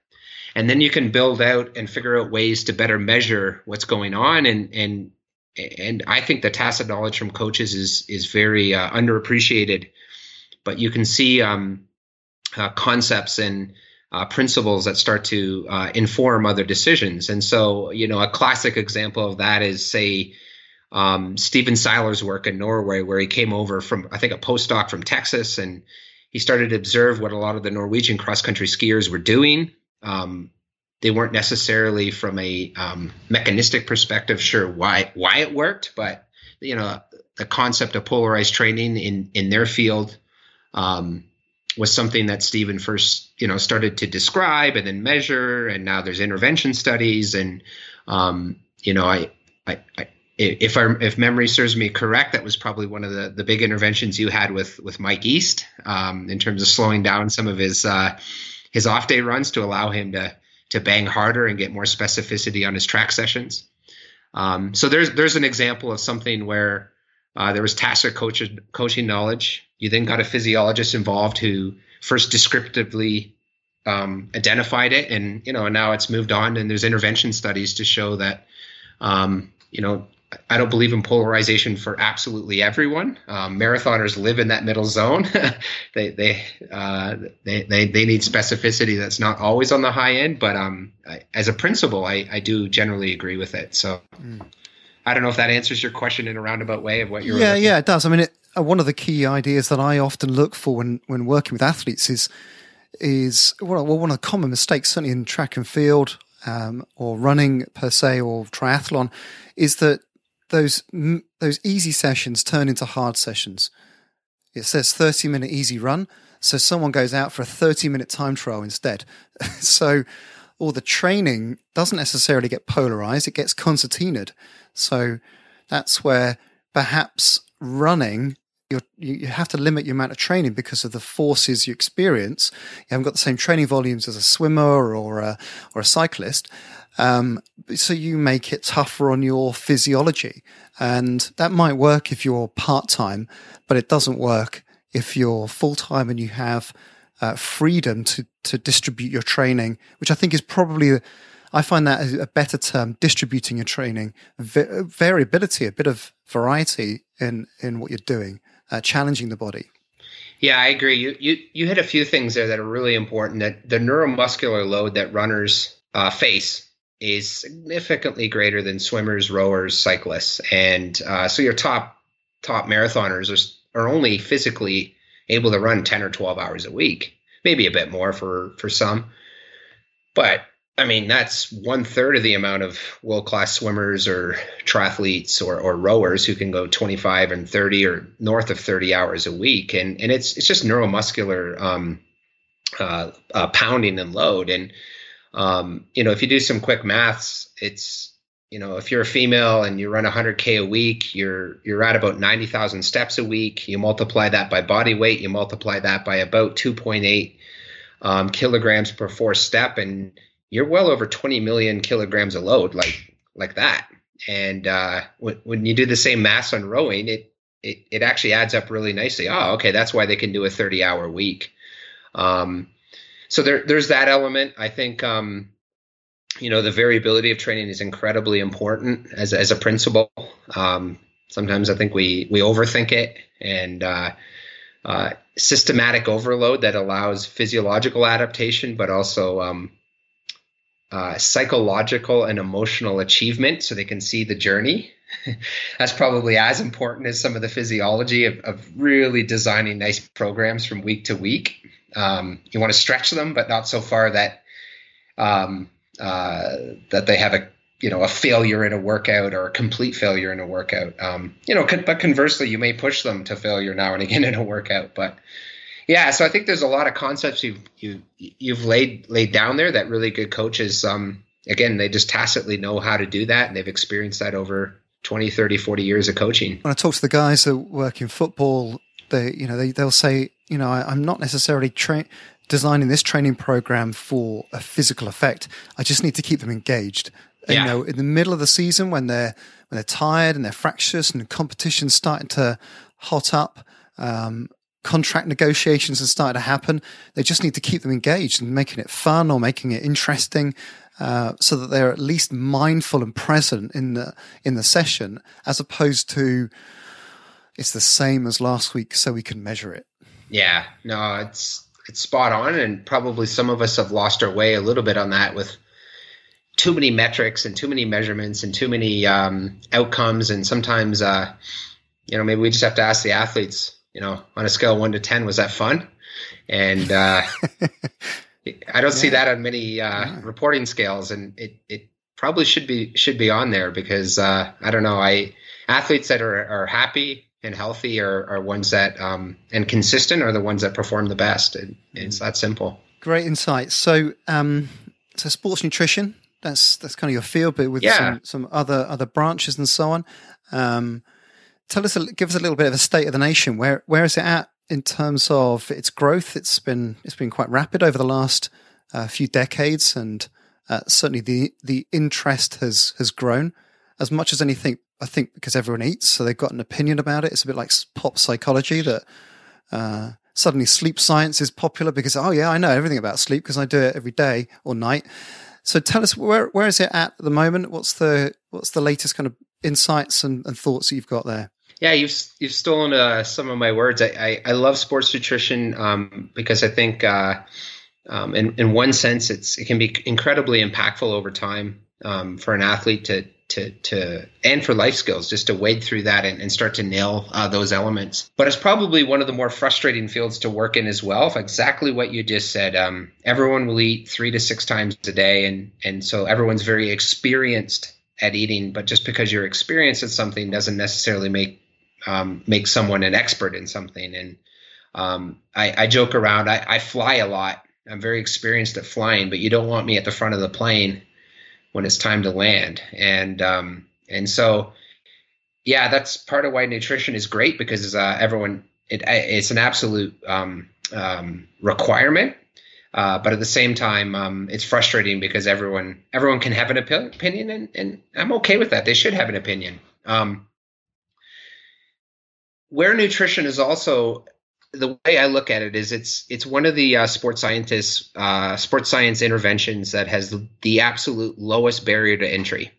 and then you can build out and figure out ways to better measure what's going on and and and I think the tacit knowledge from coaches is is very uh, underappreciated but you can see um, uh, concepts and uh, principles that start to uh, inform other decisions. And so you know a classic example of that is say um, Stephen Seiler's work in Norway where he came over from I think a postdoc from Texas and he started to observe what a lot of the Norwegian cross country skiers were doing. Um, they weren't necessarily from a um, mechanistic perspective sure why why it worked, but you know the concept of polarized training in in their field um, was something that Stephen first you know started to describe and then measure, and now there's intervention studies, and um, you know I, I, I if I, if memory serves me correct, that was probably one of the, the big interventions you had with with Mike East um, in terms of slowing down some of his uh, his off day runs to allow him to to bang harder and get more specificity on his track sessions. Um, so there's there's an example of something where uh, there was tacit coach, coaching knowledge. You then got a physiologist involved who first descriptively um, identified it, and you know, and now it's moved on, and there's intervention studies to show that um, you know I don't believe in polarization for absolutely everyone. Um, marathoners live in that middle zone. they they, uh, they they they need specificity that's not always on the high end, but um, I, as a principle, I, I do generally agree with it. So mm. I don't know if that answers your question in a roundabout way of what you're. Yeah, yeah, it does. I mean, it, one of the key ideas that I often look for when when working with athletes is is well, one of the common mistakes, certainly in track and field um, or running per se or triathlon, is that those those easy sessions turn into hard sessions. It says 30 minute easy run, so someone goes out for a 30 minute time trial instead. so all the training doesn't necessarily get polarized, it gets concertinaed. So that's where perhaps running you have to limit your amount of training because of the forces you experience. You haven't got the same training volumes as a swimmer or a, or a cyclist. Um, so you make it tougher on your physiology. And that might work if you're part time, but it doesn't work if you're full time and you have uh, freedom to, to distribute your training, which I think is probably, I find that a better term, distributing your training, v- variability, a bit of variety in, in what you're doing, uh, challenging the body. Yeah, I agree. You, you you hit a few things there that are really important. That the neuromuscular load that runners uh, face is significantly greater than swimmers, rowers, cyclists, and uh, so your top top marathoners are, are only physically able to run ten or twelve hours a week, maybe a bit more for for some, but I mean that's one third of the amount of world class swimmers or triathletes or, or rowers who can go twenty five and thirty or north of thirty hours a week, and and it's it's just neuromuscular um, uh, uh, pounding and load. And um, you know, if you do some quick maths, it's you know, if you're a female and you run 100k a week, you're you're at about 90,000 steps a week. You multiply that by body weight, you multiply that by about 2.8 um, kilograms per four step, and you're well over 20 million kilograms of load, like like that. And uh, when, when you do the same mass on rowing, it, it it actually adds up really nicely. Oh, okay, that's why they can do a 30 hour week. Um, so there, there's that element. I think, um, you know, the variability of training is incredibly important as, as a principle. Um, sometimes I think we, we overthink it and, uh, uh, systematic overload that allows physiological adaptation, but also um, uh, psychological and emotional achievement so they can see the journey. That's probably as important as some of the physiology of, of really designing nice programs from week to week. Um, you want to stretch them, but not so far that um, uh, that they have a you know a failure in a workout or a complete failure in a workout. Um, you know, con- but conversely, you may push them to failure now and again in a workout. But yeah, so I think there's a lot of concepts you you you've laid laid down there that really good coaches um again they just tacitly know how to do that and they've experienced that over 20 30 40 years of coaching. When i talk to the guys that work in football they you know they, they'll say you know I, am not necessarily tra- designing this training program for a physical effect. I just need to keep them engaged. Yeah. you know in the middle of the season when they're when they're tired and they're fractious and the competition's starting to hot up um, contract negotiations have started to happen. They just need to keep them engaged and making it fun or making it interesting, uh, so that they're at least mindful and present in the in the session, as opposed to it's the same as last week, so we can measure it. Yeah, no, it's it's spot on, and probably some of us have lost our way a little bit on that with too many metrics and too many measurements and too many um, outcomes, and sometimes. Uh, you know, maybe we just have to ask the athletes you know, on a scale one to ten, was that fun? And uh, I don't yeah. see that on many uh, yeah. reporting scales, and it it probably should be should be on there because uh, I don't know. I athletes that are are happy and healthy are, are ones that um, and consistent are the ones that perform the best. It, it's that simple. Great insight. So, um, so sports nutrition. That's that's kind of your field, but with yeah. some, some other other branches and so on. Um, tell us, a, give us a little bit of a state of the nation. Where where is it at in terms of its growth? It's been it's been quite rapid over the last uh, few decades, and uh, certainly the the interest has has grown as much as anything. I think because everyone eats, so they've got an opinion about it. It's a bit like pop psychology that uh, suddenly sleep science is popular because oh yeah, I know everything about sleep because I do it every day or night. So tell us where where is it at, at the moment? What's the what's the latest kind of insights and, and thoughts that you've got there? Yeah, you've you've stolen uh, some of my words. I, I, I love sports nutrition um, because I think, uh, um, in in one sense, it's it can be incredibly impactful over time um, for an athlete to to to and for life skills just to wade through that and, and start to nail uh, those elements. But it's probably one of the more frustrating fields to work in as well. Exactly what you just said, um, everyone will eat three to six times a day, and and so everyone's very experienced at eating. But just because you're experienced at something doesn't necessarily make um, make someone an expert in something. And um, I, I, joke around. I, I, fly a lot. I'm very experienced at flying, but you don't want me at the front of the plane when it's time to land. And um, and so, yeah, that's part of why nutrition is great because uh, everyone it, it's an absolute um, um, requirement. Uh, but at the same time, um, it's frustrating because everyone everyone can have an opinion, and, and I'm okay with that. They should have an opinion. Um, where nutrition is also the way I look at it is it's it's one of the uh, sports scientists uh, sports science interventions that has the absolute lowest barrier to entry.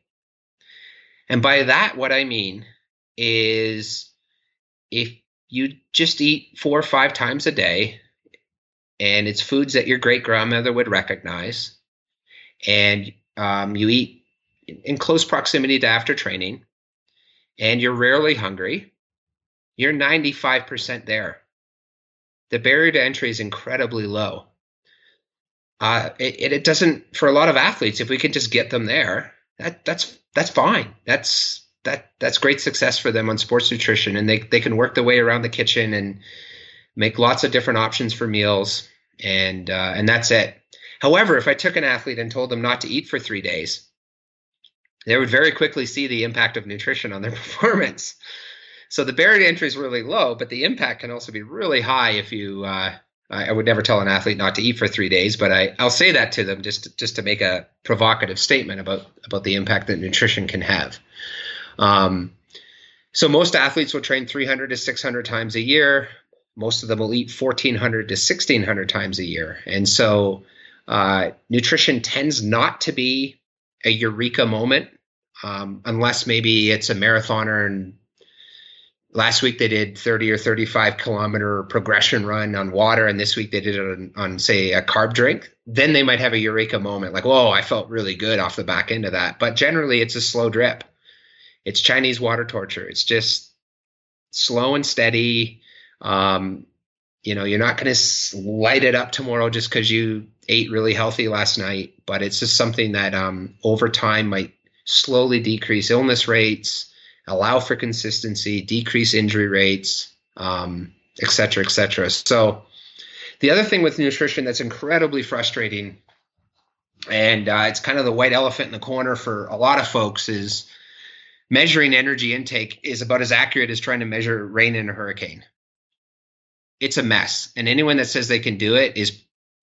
And by that, what I mean is if you just eat four or five times a day, and it's foods that your great grandmother would recognize, and um, you eat in close proximity to after training, and you're rarely hungry, you're 95% there. The barrier to entry is incredibly low. Uh, it, it doesn't for a lot of athletes. If we can just get them there, that that's that's fine. That's that that's great success for them on sports nutrition, and they they can work their way around the kitchen and make lots of different options for meals, and uh, and that's it. However, if I took an athlete and told them not to eat for three days, they would very quickly see the impact of nutrition on their performance. So the barrier to entry is really low, but the impact can also be really high if you. Uh, I would never tell an athlete not to eat for three days, but I, I'll say that to them just to, just to make a provocative statement about about the impact that nutrition can have. Um, so most athletes will train 300 to 600 times a year. Most of them will eat 1,400 to 1,600 times a year, and so uh, nutrition tends not to be a eureka moment um, unless maybe it's a marathoner and last week they did 30 or 35 kilometer progression run on water and this week they did it on, on say a carb drink. Then they might have a eureka moment like whoa i felt really good off the back end of that. But generally it's a slow drip. It's chinese water torture. It's just slow and steady. Um, you know you're not going to light it up tomorrow just because you ate really healthy last night but it's just something that um, over time might slowly decrease illness rates allow for consistency, decrease injury rates, um, et cetera, et cetera. So the other thing with nutrition that's incredibly frustrating, and uh, it's kind of the white elephant in the corner for a lot of folks, is measuring energy intake is about as accurate as trying to measure rain in a hurricane. It's a mess, and anyone that says they can do it is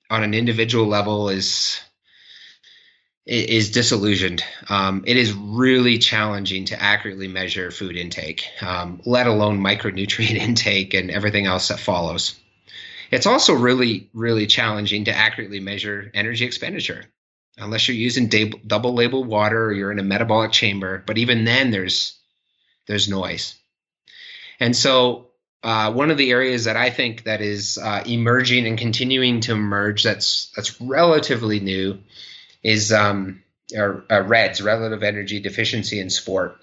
on an individual level is is disillusioned. Um, it is really challenging to accurately measure food intake, um, let alone micronutrient intake and everything else that follows. It's also really, really challenging to accurately measure energy expenditure, unless you're using double labeled water or you're in a metabolic chamber. But even then, there's there's noise, and so uh, one of the areas that I think that is uh, emerging and continuing to emerge that's that's relatively new is um, uh, REDS, relative energy deficiency in sport.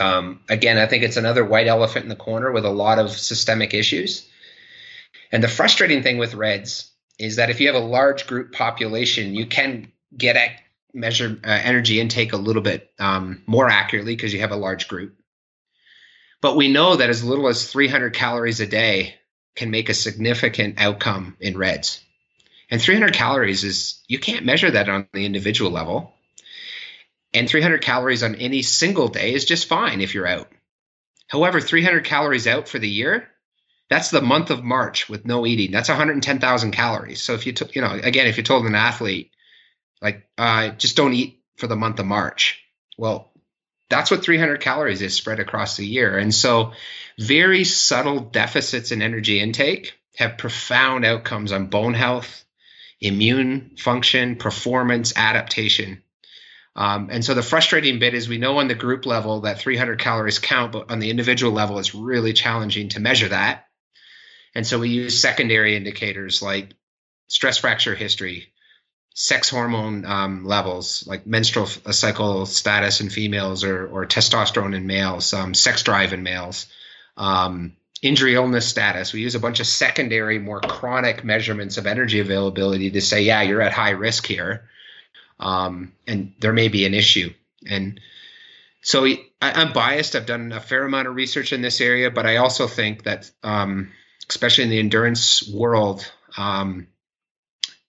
Um, again, I think it's another white elephant in the corner with a lot of systemic issues. And the frustrating thing with REDS is that if you have a large group population, you can get at measure uh, energy intake a little bit um, more accurately because you have a large group. But we know that as little as 300 calories a day can make a significant outcome in REDS. And 300 calories is, you can't measure that on the individual level. And 300 calories on any single day is just fine if you're out. However, 300 calories out for the year, that's the month of March with no eating. That's 110,000 calories. So if you, t- you know, again, if you told an athlete, like, uh, just don't eat for the month of March, well, that's what 300 calories is spread across the year. And so, very subtle deficits in energy intake have profound outcomes on bone health, immune function, performance, adaptation. Um, and so the frustrating bit is we know on the group level that 300 calories count, but on the individual level, it's really challenging to measure that. And so we use secondary indicators like stress fracture history, sex hormone um, levels, like menstrual cycle status in females or, or testosterone in males, um, sex drive in males, um, injury illness status. We use a bunch of secondary, more chronic measurements of energy availability to say, yeah, you're at high risk here. Um, and there may be an issue. And so I, am biased. I've done a fair amount of research in this area, but I also think that, um, especially in the endurance world, um,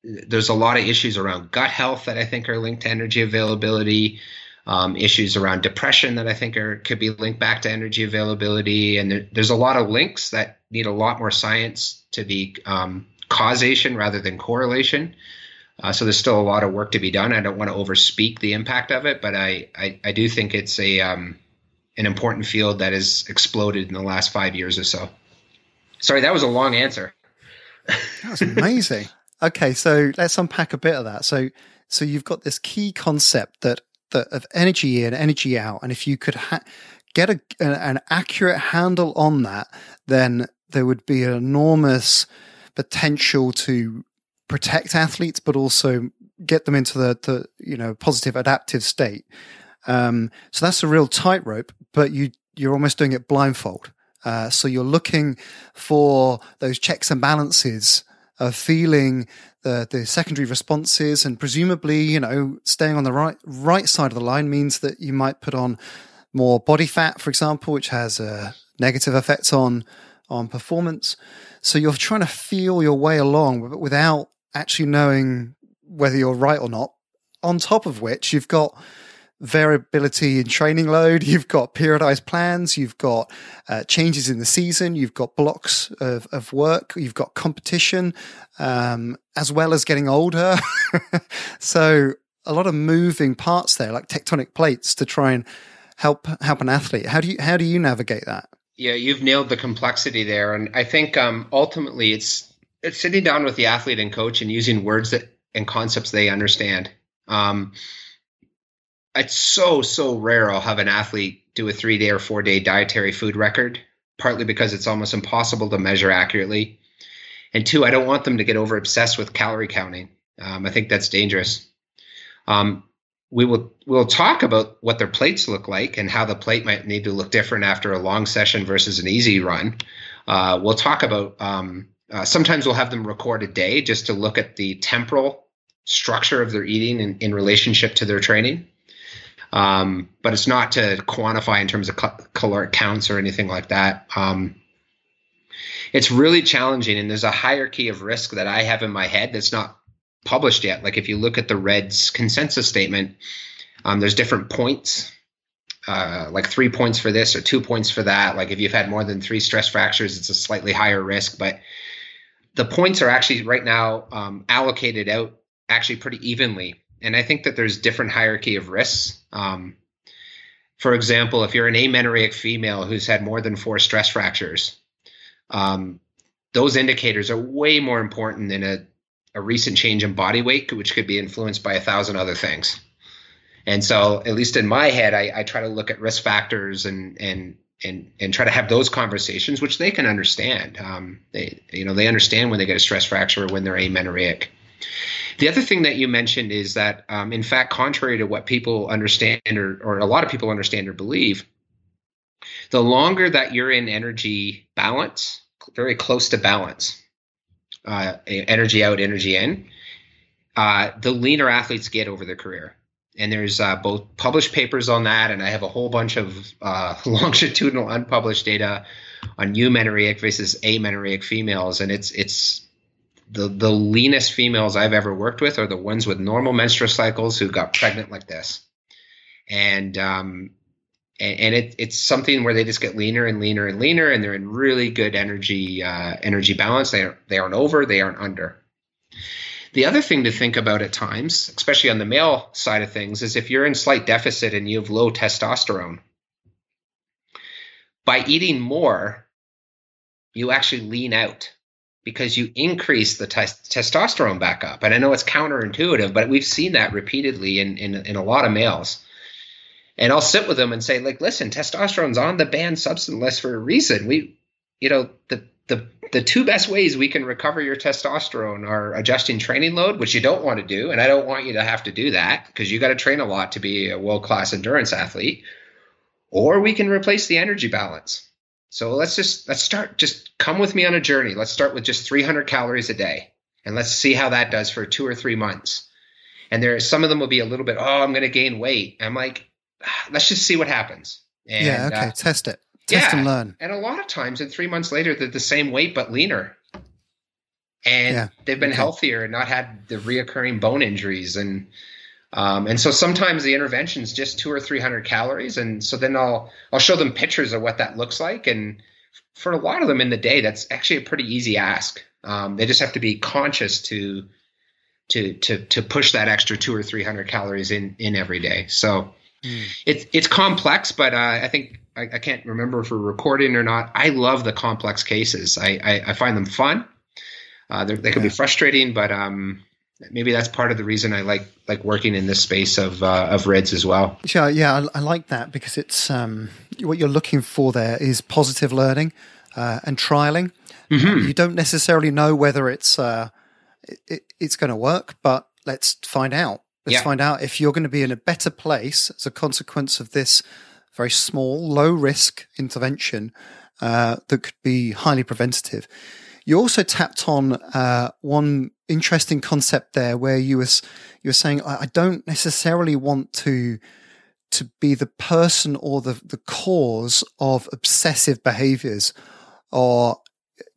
there's a lot of issues around gut health that I think are linked to energy availability um, issues around depression that I think are could be linked back to energy availability, and there, there's a lot of links that need a lot more science to be um, causation rather than correlation. Uh, so there's still a lot of work to be done. I don't want to overspeak the impact of it, but I I, I do think it's a um, an important field that has exploded in the last five years or so. Sorry, that was a long answer. that was amazing. okay, so let's unpack a bit of that. So so you've got this key concept that the, of energy in, energy out, and if you could ha- get a, an accurate handle on that, then there would be an enormous potential to protect athletes, but also get them into the, the you know positive adaptive state. Um, so that's a real tightrope, but you you're almost doing it blindfold. Uh, so you're looking for those checks and balances of feeling the the secondary responses, and presumably, you know, staying on the right right side of the line means that you might put on more body fat, for example, which has a negative effects on on performance. So you're trying to feel your way along, but without actually knowing whether you're right or not. On top of which, you've got variability in training load, you've got periodized plans, you've got uh, changes in the season, you've got blocks of, of work, you've got competition, um, as well as getting older. so a lot of moving parts there, like tectonic plates, to try and help help an athlete. How do you how do you navigate that? Yeah, you've nailed the complexity there, and I think um, ultimately it's it's sitting down with the athlete and coach and using words that and concepts they understand. Um, it's so so rare I'll have an athlete do a three day or four day dietary food record partly because it's almost impossible to measure accurately. And two, I don't want them to get over obsessed with calorie counting. Um, I think that's dangerous. Um, we will we'll talk about what their plates look like and how the plate might need to look different after a long session versus an easy run. Uh, we'll talk about um, uh, sometimes we'll have them record a day just to look at the temporal structure of their eating in, in relationship to their training. Um, but it's not to quantify in terms of caloric counts or anything like that. Um, it's really challenging, and there's a hierarchy of risk that I have in my head that's not published yet. Like if you look at the Reds consensus statement, um, there's different points, uh, like three points for this or two points for that. Like if you've had more than three stress fractures, it's a slightly higher risk. But the points are actually right now um, allocated out actually pretty evenly. And I think that there's different hierarchy of risks. Um, for example, if you're an amenorrheic female who's had more than four stress fractures, um, those indicators are way more important than a a recent change in body weight, which could be influenced by a thousand other things. And so, at least in my head, I, I try to look at risk factors and and and and try to have those conversations, which they can understand. Um, they you know they understand when they get a stress fracture or when they're amenorrheic. The other thing that you mentioned is that, um, in fact, contrary to what people understand or, or a lot of people understand or believe, the longer that you're in energy balance, very close to balance, uh, energy out, energy in, uh, the leaner athletes get over their career. And there's uh, both published papers on that, and I have a whole bunch of uh, longitudinal unpublished data on eumenorrheic versus amenorrheic females, and it's it's the the leanest females I've ever worked with are the ones with normal menstrual cycles who got pregnant like this, and um, and, and it, it's something where they just get leaner and leaner and leaner, and they're in really good energy uh, energy balance. They are, they aren't over, they aren't under. The other thing to think about at times, especially on the male side of things, is if you're in slight deficit and you have low testosterone, by eating more, you actually lean out because you increase the t- testosterone back up. And I know it's counterintuitive, but we've seen that repeatedly in, in, in a lot of males and I'll sit with them and say, like, listen, testosterone's on the banned substance list for a reason. We, you know, the the the two best ways we can recover your testosterone are adjusting training load, which you don't want to do, and I don't want you to have to do that because you got to train a lot to be a world class endurance athlete, or we can replace the energy balance. So let's just let's start. Just come with me on a journey. Let's start with just 300 calories a day, and let's see how that does for two or three months. And there, some of them will be a little bit. Oh, I'm going to gain weight. I'm like, let's just see what happens. And, yeah, okay, uh, test it. Test yeah, and learn. And a lot of times, in three months later, they're the same weight but leaner, and yeah, they've been okay. healthier and not had the reoccurring bone injuries and. Um, and so sometimes the intervention is just two or three hundred calories, and so then I'll I'll show them pictures of what that looks like, and for a lot of them in the day, that's actually a pretty easy ask. Um, they just have to be conscious to to to to push that extra two or three hundred calories in in every day. So Mm. It's it's complex, but uh, I think I, I, can't remember if we're recording or not. I love the complex cases. I I, I find them fun. Uh, they can yeah. be frustrating, but um, maybe that's part of the reason I like like working in this space of uh, of REDS as well. Yeah, yeah, I, I like that because it's um, what you're looking for there is positive learning uh, and trialing. Mm-hmm. You don't necessarily know whether it's uh, it, it's going to work, but let's find out. Let's yeah. find out if you're going to be in a better place as a consequence of this very small, low risk intervention uh, that could be highly preventative. You also tapped on uh, one interesting concept there, where you was you were saying I, I don't necessarily want to to be the person or the the cause of obsessive behaviors or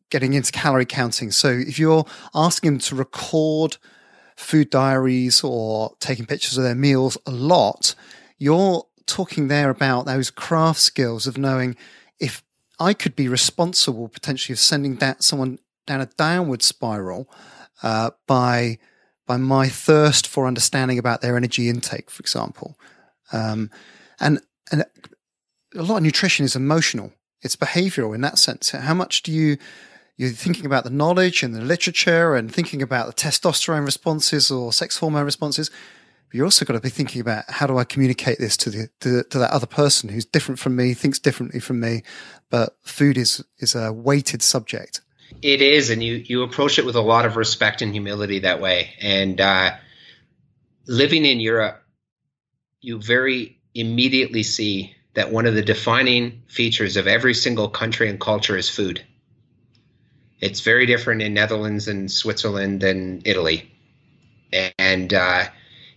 getting into calorie counting. So if you're asking them to record food diaries or taking pictures of their meals a lot, you're talking there about those craft skills of knowing I could be responsible potentially of sending that someone down a downward spiral uh, by by my thirst for understanding about their energy intake, for example, um, and and a lot of nutrition is emotional. It's behavioral in that sense. How much do you you're thinking about the knowledge and the literature and thinking about the testosterone responses or sex hormone responses. You also got to be thinking about how do I communicate this to the to, to that other person who's different from me, thinks differently from me, but food is is a weighted subject. It is, and you you approach it with a lot of respect and humility that way. And uh, living in Europe, you very immediately see that one of the defining features of every single country and culture is food. It's very different in Netherlands and Switzerland and Italy, and uh,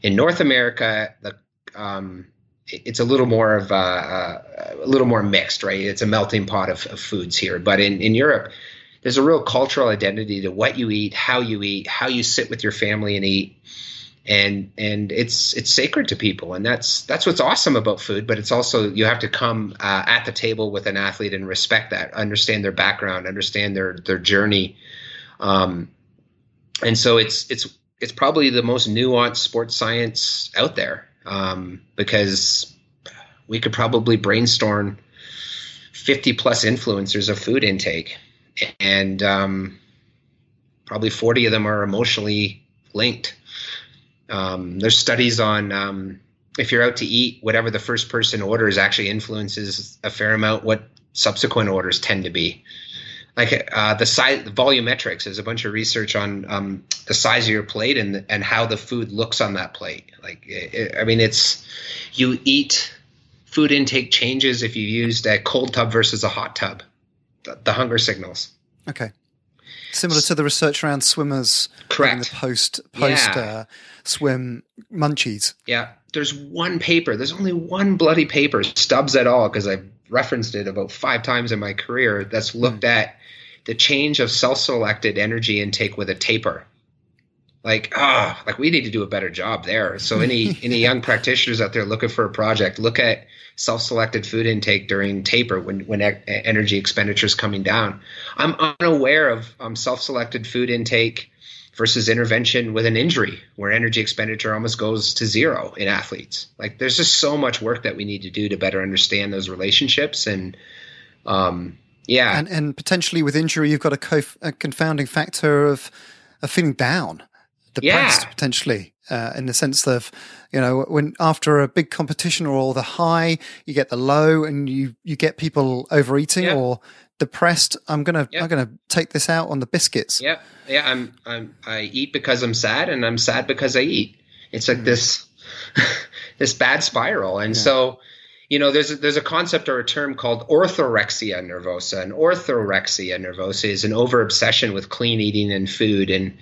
in North America, the um, it's a little more of a, a, little more mixed, right? It's a melting pot of, of foods here. But in, in Europe, there's a real cultural identity to what you eat, how you eat, how you sit with your family and eat, and and it's it's sacred to people, and that's that's what's awesome about food. But it's also you have to come uh, at the table with an athlete and respect that, understand their background, understand their their journey, um, and so it's it's it's probably the most nuanced sports science out there um, because we could probably brainstorm 50 plus influencers of food intake and um, probably 40 of them are emotionally linked. Um, there's studies on um, if you're out to eat whatever the first person orders actually influences a fair amount what subsequent orders tend to be like uh, the size volumetrics there's a bunch of research on um, the size of your plate and and how the food looks on that plate. Like it, i mean it's you eat food intake changes if you used a cold tub versus a hot tub. The, the hunger signals. Okay. Similar to the research around swimmers correct. the post post yeah. uh, swim munchies. Yeah. There's one paper there's only one bloody paper Stubbs et al because i've referenced it about five times in my career that's looked mm. at the change of self-selected energy intake with a taper. Like ah oh, like we need to do a better job there. So any any young practitioners out there looking for a project look at self-selected food intake during taper when when e- energy expenditure is coming down. I'm unaware of um, self-selected food intake versus intervention with an injury where energy expenditure almost goes to zero in athletes. Like there's just so much work that we need to do to better understand those relationships and um, yeah, and and potentially with injury, you've got a, co- a confounding factor of of feeling down, depressed yeah. potentially. Uh, in the sense of, you know, when after a big competition or all the high, you get the low, and you you get people overeating yeah. or depressed. I'm gonna yeah. I'm gonna take this out on the biscuits. Yeah, yeah. I'm I'm I eat because I'm sad, and I'm sad because I eat. It's like mm. this this bad spiral, and so you know, there's a, there's a concept or a term called orthorexia nervosa, and orthorexia nervosa is an over obsession with clean eating and food, and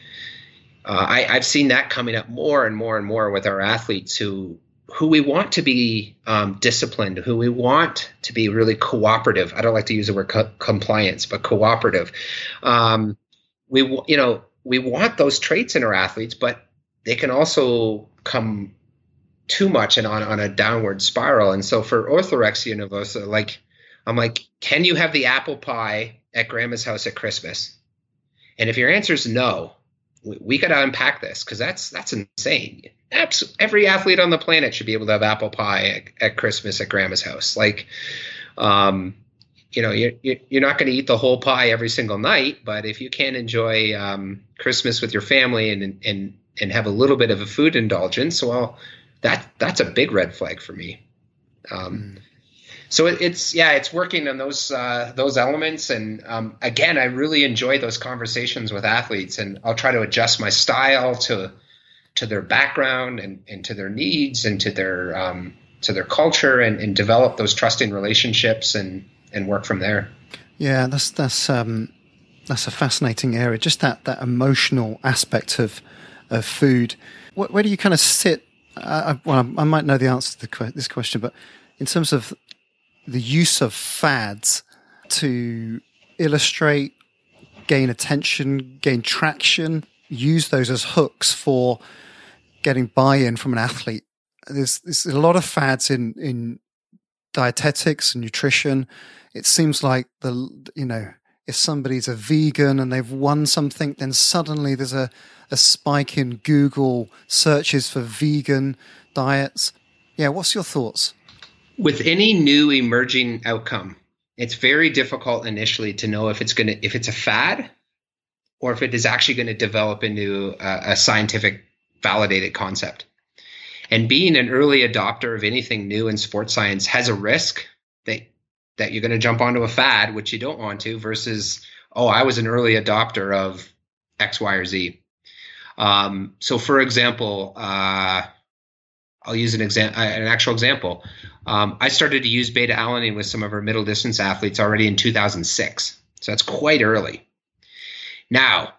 uh, I, I've seen that coming up more and more and more with our athletes who who we want to be um, disciplined, who we want to be really cooperative. I don't like to use the word co- compliance, but cooperative. Um, we you know we want those traits in our athletes, but they can also come too much and on, on a downward spiral. And so for orthorexia nervosa, like I'm like, can you have the apple pie at grandma's house at Christmas? And if your answer is no, we, we got to unpack this because that's that's insane. Every athlete on the planet should be able to have apple pie at, at Christmas at grandma's house. Like, um, you know, you're, you're not going to eat the whole pie every single night, but if you can enjoy um, Christmas with your family and and and have a little bit of a food indulgence, well, that that's a big red flag for me. Um, mm. So it, it's yeah, it's working on those uh, those elements, and um, again, I really enjoy those conversations with athletes, and I'll try to adjust my style to to their background and, and to their needs and to their um, to their culture, and, and develop those trusting relationships and and work from there. Yeah, that's that's um, that's a fascinating area. Just that that emotional aspect of of food. Where, where do you kind of sit I, well, I might know the answer to the, this question, but in terms of the use of fads to illustrate, gain attention, gain traction, use those as hooks for getting buy-in from an athlete. There's, there's a lot of fads in in dietetics and nutrition. It seems like the you know if somebody's a vegan and they've won something, then suddenly there's a a spike in Google searches for vegan diets. Yeah, what's your thoughts? With any new emerging outcome, it's very difficult initially to know if it's going to if it's a fad or if it is actually going to develop into a, a scientific validated concept. And being an early adopter of anything new in sports science has a risk that you're going to jump onto a fad, which you don't want to, versus oh, I was an early adopter of X, Y, or Z. Um, so, for example, uh, I'll use an example, an actual example. Um, I started to use beta alanine with some of our middle distance athletes already in 2006, so that's quite early. Now,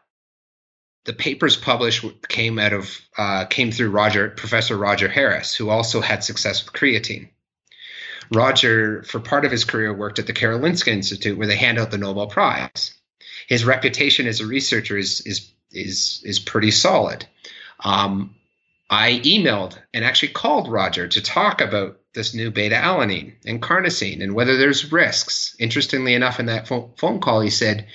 the papers published came out of uh, came through Roger Professor Roger Harris, who also had success with creatine. Roger, for part of his career, worked at the Karolinska Institute, where they hand out the Nobel Prize. His reputation as a researcher is is is is pretty solid. Um, I emailed and actually called Roger to talk about this new beta alanine and carnosine and whether there's risks. Interestingly enough, in that phone call, he said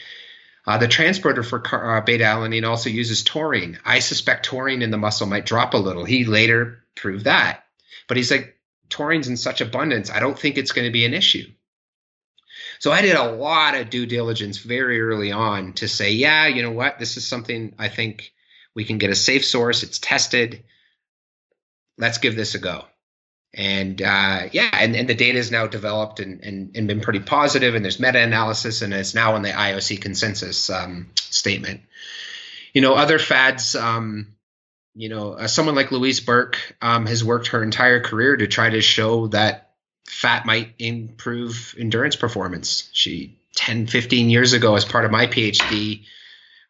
uh, the transporter for car, uh, beta alanine also uses taurine. I suspect taurine in the muscle might drop a little. He later proved that. But he's like, taurine's in such abundance, I don't think it's going to be an issue. So I did a lot of due diligence very early on to say, yeah, you know what, this is something I think we can get a safe source. It's tested. Let's give this a go and uh, yeah, and, and the data is now developed and, and, and been pretty positive, and there's meta-analysis, and it's now in the IOC consensus um, statement. You know, other fads, um, you know, uh, someone like Louise Burke um, has worked her entire career to try to show that fat might improve endurance performance. She 10, 15 years ago, as part of my PhD,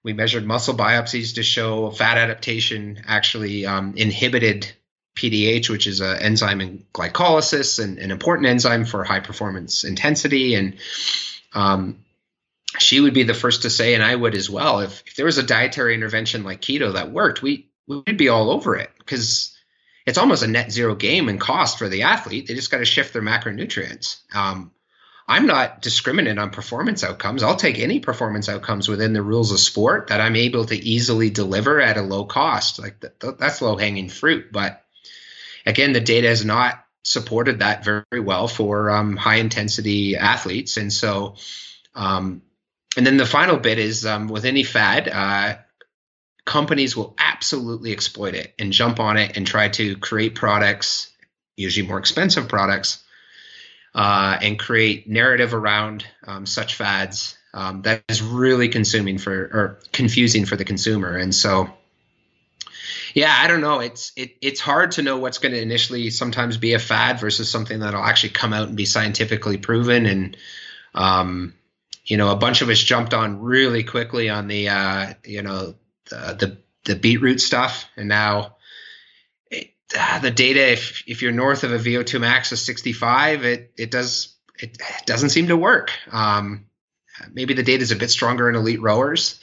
we measured muscle biopsies to show fat adaptation actually um, inhibited PDH, which is an enzyme in glycolysis and an important enzyme for high performance intensity. And um, she would be the first to say, and I would as well, if, if there was a dietary intervention like keto that worked, we we'd be all over it because it's almost a net zero game in cost for the athlete. They just got to shift their macronutrients. Um, I'm not discriminate on performance outcomes. I'll take any performance outcomes within the rules of sport that I'm able to easily deliver at a low cost. Like that's low hanging fruit. But again, the data has not supported that very well for um, high intensity athletes. And so, um, and then the final bit is um, with any fad, uh, companies will absolutely exploit it and jump on it and try to create products, usually more expensive products, uh, and create narrative around um, such fads um, that is really consuming for or confusing for the consumer. And so, yeah, I don't know. It's it, it's hard to know what's going to initially sometimes be a fad versus something that'll actually come out and be scientifically proven. And um, you know, a bunch of us jumped on really quickly on the uh, you know the, the the beetroot stuff, and now it, uh, the data. If if you're north of a VO2 max of 65, it it does it, it doesn't seem to work. Um, maybe the data is a bit stronger in elite rowers.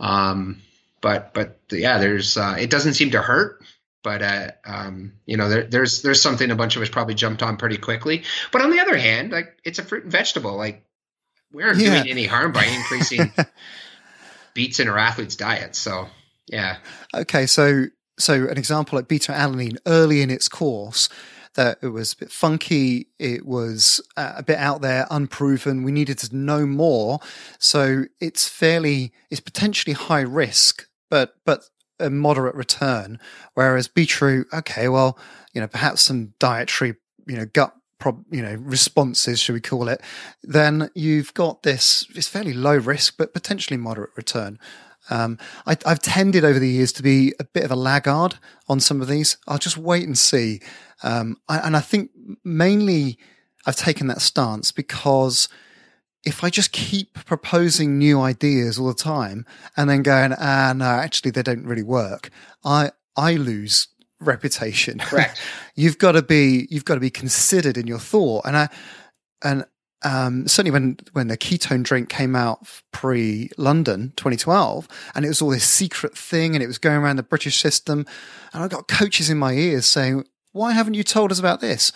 Um, but but yeah, there's uh, it doesn't seem to hurt. But uh, um, you know, there, there's there's something a bunch of us probably jumped on pretty quickly. But on the other hand, like it's a fruit and vegetable. Like we aren't yeah. doing any harm by increasing beets in our athletes' diets. So yeah. Okay, so so an example like beta alanine early in its course that it was a bit funky, it was uh, a bit out there, unproven. We needed to know more. So it's fairly, it's potentially high risk, but, but a moderate return. Whereas beetroot, okay, well, you know, perhaps some dietary, you know, gut You know responses should we call it then you've got this it's fairly low risk but potentially moderate return um, I, have tended over the years to be a bit of a laggard on some of these. I'll just wait and see. Um, I, and I think mainly I've taken that stance because if I just keep proposing new ideas all the time and then going, ah, no, actually they don't really work, I I lose reputation. Correct. you've got to be you've got to be considered in your thought, and I and um, certainly when when the ketone drink came out pre London 2012, and it was all this secret thing, and it was going around the British system, and I got coaches in my ears saying, "Why haven't you told us about this?"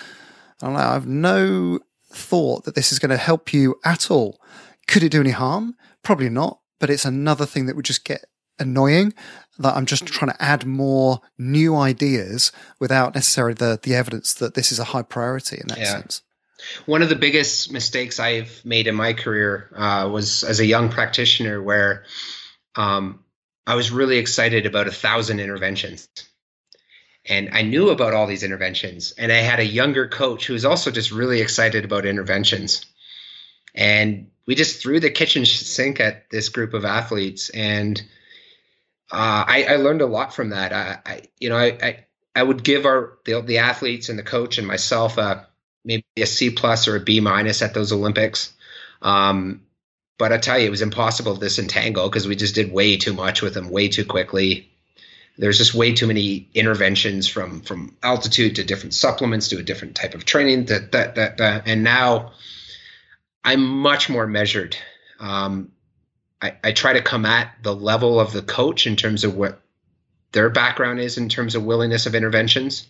And I'm like, "I have no thought that this is going to help you at all. Could it do any harm? Probably not, but it's another thing that would just get annoying that I'm just trying to add more new ideas without necessarily the the evidence that this is a high priority in that yeah. sense." One of the biggest mistakes I've made in my career uh, was as a young practitioner, where um, I was really excited about a thousand interventions, and I knew about all these interventions. And I had a younger coach who was also just really excited about interventions. And we just threw the kitchen sink at this group of athletes, and uh, I, I, learned a lot from that. I, I you know, I, I, I would give our the, the athletes and the coach and myself a maybe a C plus or a B minus at those Olympics. Um, but I tell you, it was impossible to disentangle because we just did way too much with them way too quickly. There's just way too many interventions from from altitude to different supplements to a different type of training. That that, that. and now I'm much more measured. Um, I, I try to come at the level of the coach in terms of what their background is in terms of willingness of interventions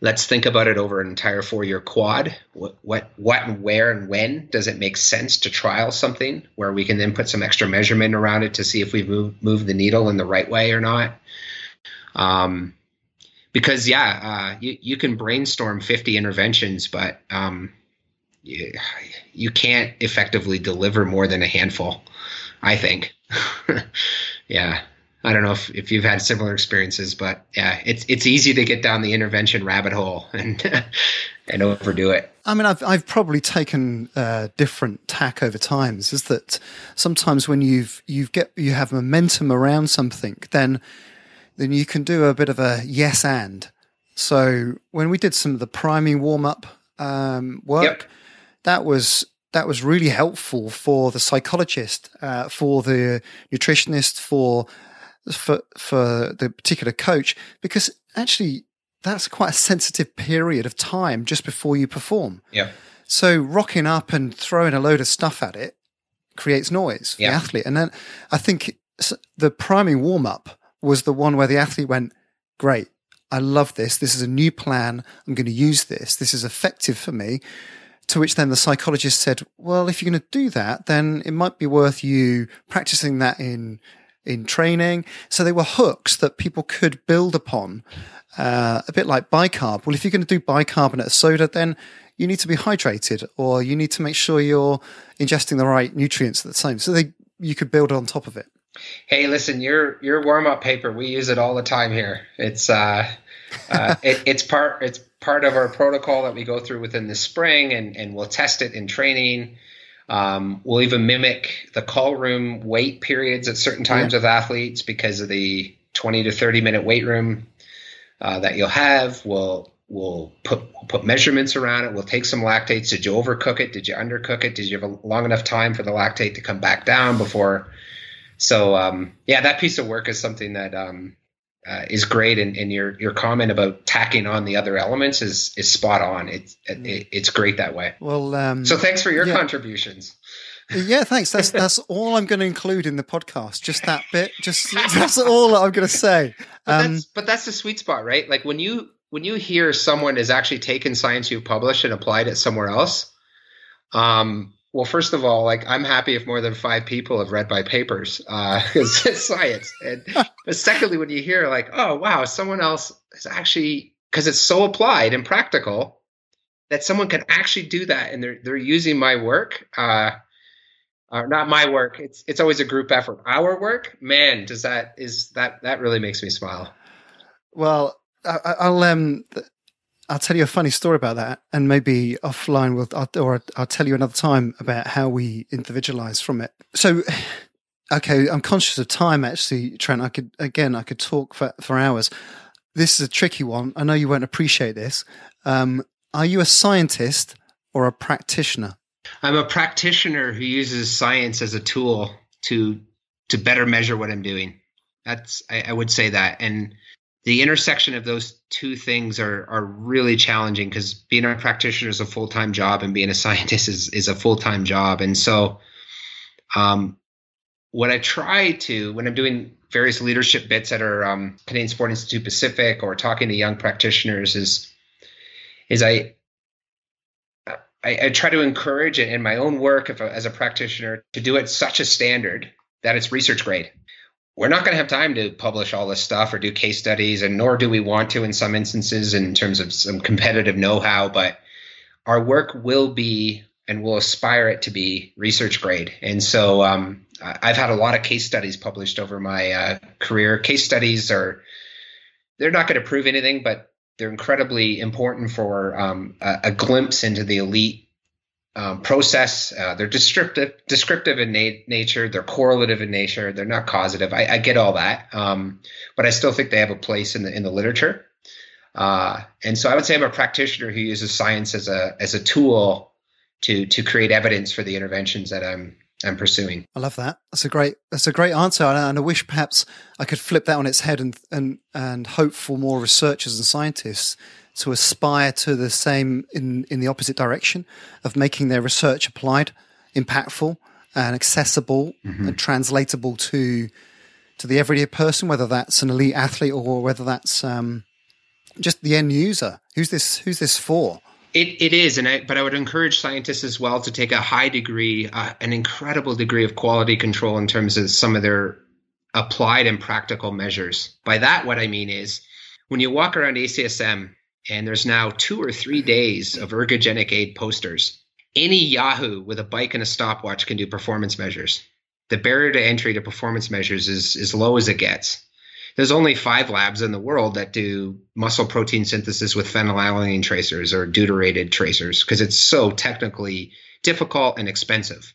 let's think about it over an entire four year quad. What, what, what, and where and when does it make sense to trial something where we can then put some extra measurement around it to see if we've moved, moved the needle in the right way or not? Um, because yeah, uh, you, you can brainstorm 50 interventions, but um, you, you can't effectively deliver more than a handful, I think. yeah. I don't know if, if you've had similar experiences, but yeah, it's it's easy to get down the intervention rabbit hole and and overdo it. I mean, I've I've probably taken a different tack over times. Is that sometimes when you've you've get you have momentum around something, then then you can do a bit of a yes and. So when we did some of the priming warm up um, work, yep. That was that was really helpful for the psychologist, uh, for the nutritionist, for for for the particular coach because actually that's quite a sensitive period of time just before you perform. Yeah. So rocking up and throwing a load of stuff at it creates noise for yeah. the athlete. And then I think the priming warm up was the one where the athlete went, "Great, I love this. This is a new plan. I'm going to use this. This is effective for me." To which then the psychologist said, "Well, if you're going to do that, then it might be worth you practicing that in in training. So they were hooks that people could build upon, uh, a bit like bicarb. Well, if you're going to do bicarbonate soda, then you need to be hydrated or you need to make sure you're ingesting the right nutrients at the same. So they, you could build on top of it. Hey, listen, your your warm up paper, we use it all the time here. It's uh, uh it, it's part it's part of our protocol that we go through within the spring, and and we'll test it in training. Um, we'll even mimic the call room wait periods at certain times yeah. with athletes because of the 20 to 30 minute wait room uh, that you'll have. We'll we'll put we'll put measurements around it. We'll take some lactates. Did you overcook it? Did you undercook it? Did you have a long enough time for the lactate to come back down before? So um, yeah, that piece of work is something that um, uh, is great, and, and, your your comment about tacking on the other elements is is spot on. It's it, it's great that way. Well, um, so thanks for your yeah. contributions. Yeah, thanks. That's that's all I'm going to include in the podcast. Just that bit. Just that's all I'm going to say. But, um, that's, but that's the sweet spot, right? Like when you when you hear someone has actually taken science you've published and applied it somewhere else. Um, well, first of all, like I'm happy if more than five people have read my papers because uh, it's science. And but secondly, when you hear like, oh wow, someone else is actually because it's so applied and practical that someone can actually do that, and they're they're using my work. Uh, uh, not my work. It's it's always a group effort. Our work, man, does that is that that really makes me smile. Well, I, will um I'll tell you a funny story about that, and maybe offline, we'll, I'll, or I'll tell you another time about how we individualize from it. So, okay, I'm conscious of time. Actually, Trent, I could again, I could talk for for hours. This is a tricky one. I know you won't appreciate this. Um, are you a scientist or a practitioner? I'm a practitioner who uses science as a tool to to better measure what I'm doing. That's I, I would say that, and the intersection of those two things are are really challenging because being a practitioner is a full time job and being a scientist is is a full time job. And so, um, what I try to when I'm doing various leadership bits that are um, Canadian Sport Institute Pacific or talking to young practitioners is is I I, I, try to encourage in my own work if, as a practitioner to do it such a standard that it's research grade we're not going to have time to publish all this stuff or do case studies, and nor do we want to in some instances in terms of some competitive know how. But our work will be and will aspire it to be research grade. And so um, I've had a lot of case studies published over my uh, career. Case studies are they're not going to prove anything, but they're incredibly important for um, a, a, glimpse into the elite um, process. Uh, they're descriptive, descriptive in na- nature. They're correlative in nature. They're not causative. I, I get all that, um, but I still think they have a place in the in the literature. Uh, and so I would say I'm a practitioner who uses science as a as a tool to to create evidence for the interventions that I'm I'm pursuing. I love that. That's a great that's a great answer, and I wish perhaps I could flip that on its head and and and hope for more researchers and scientists to aspire to the same in in the opposite direction of making their research applied, impactful, and accessible mm-hmm. and translatable to to the everyday person, whether that's an elite athlete or whether that's um, just the end user. Who's this? Who's this for? It, it is, and I, but I would encourage scientists as well to take a high degree, uh, an incredible degree of quality control in terms of some of their applied and practical measures. By that, what I mean is when you walk around ACSM and there's now two or three days of ergogenic aid posters, any Yahoo with a bike and a stopwatch can do performance measures. The barrier to entry to performance measures is as low as it gets there's only five labs in the world that do muscle protein synthesis with phenylalanine tracers or deuterated tracers because it's so technically difficult and expensive.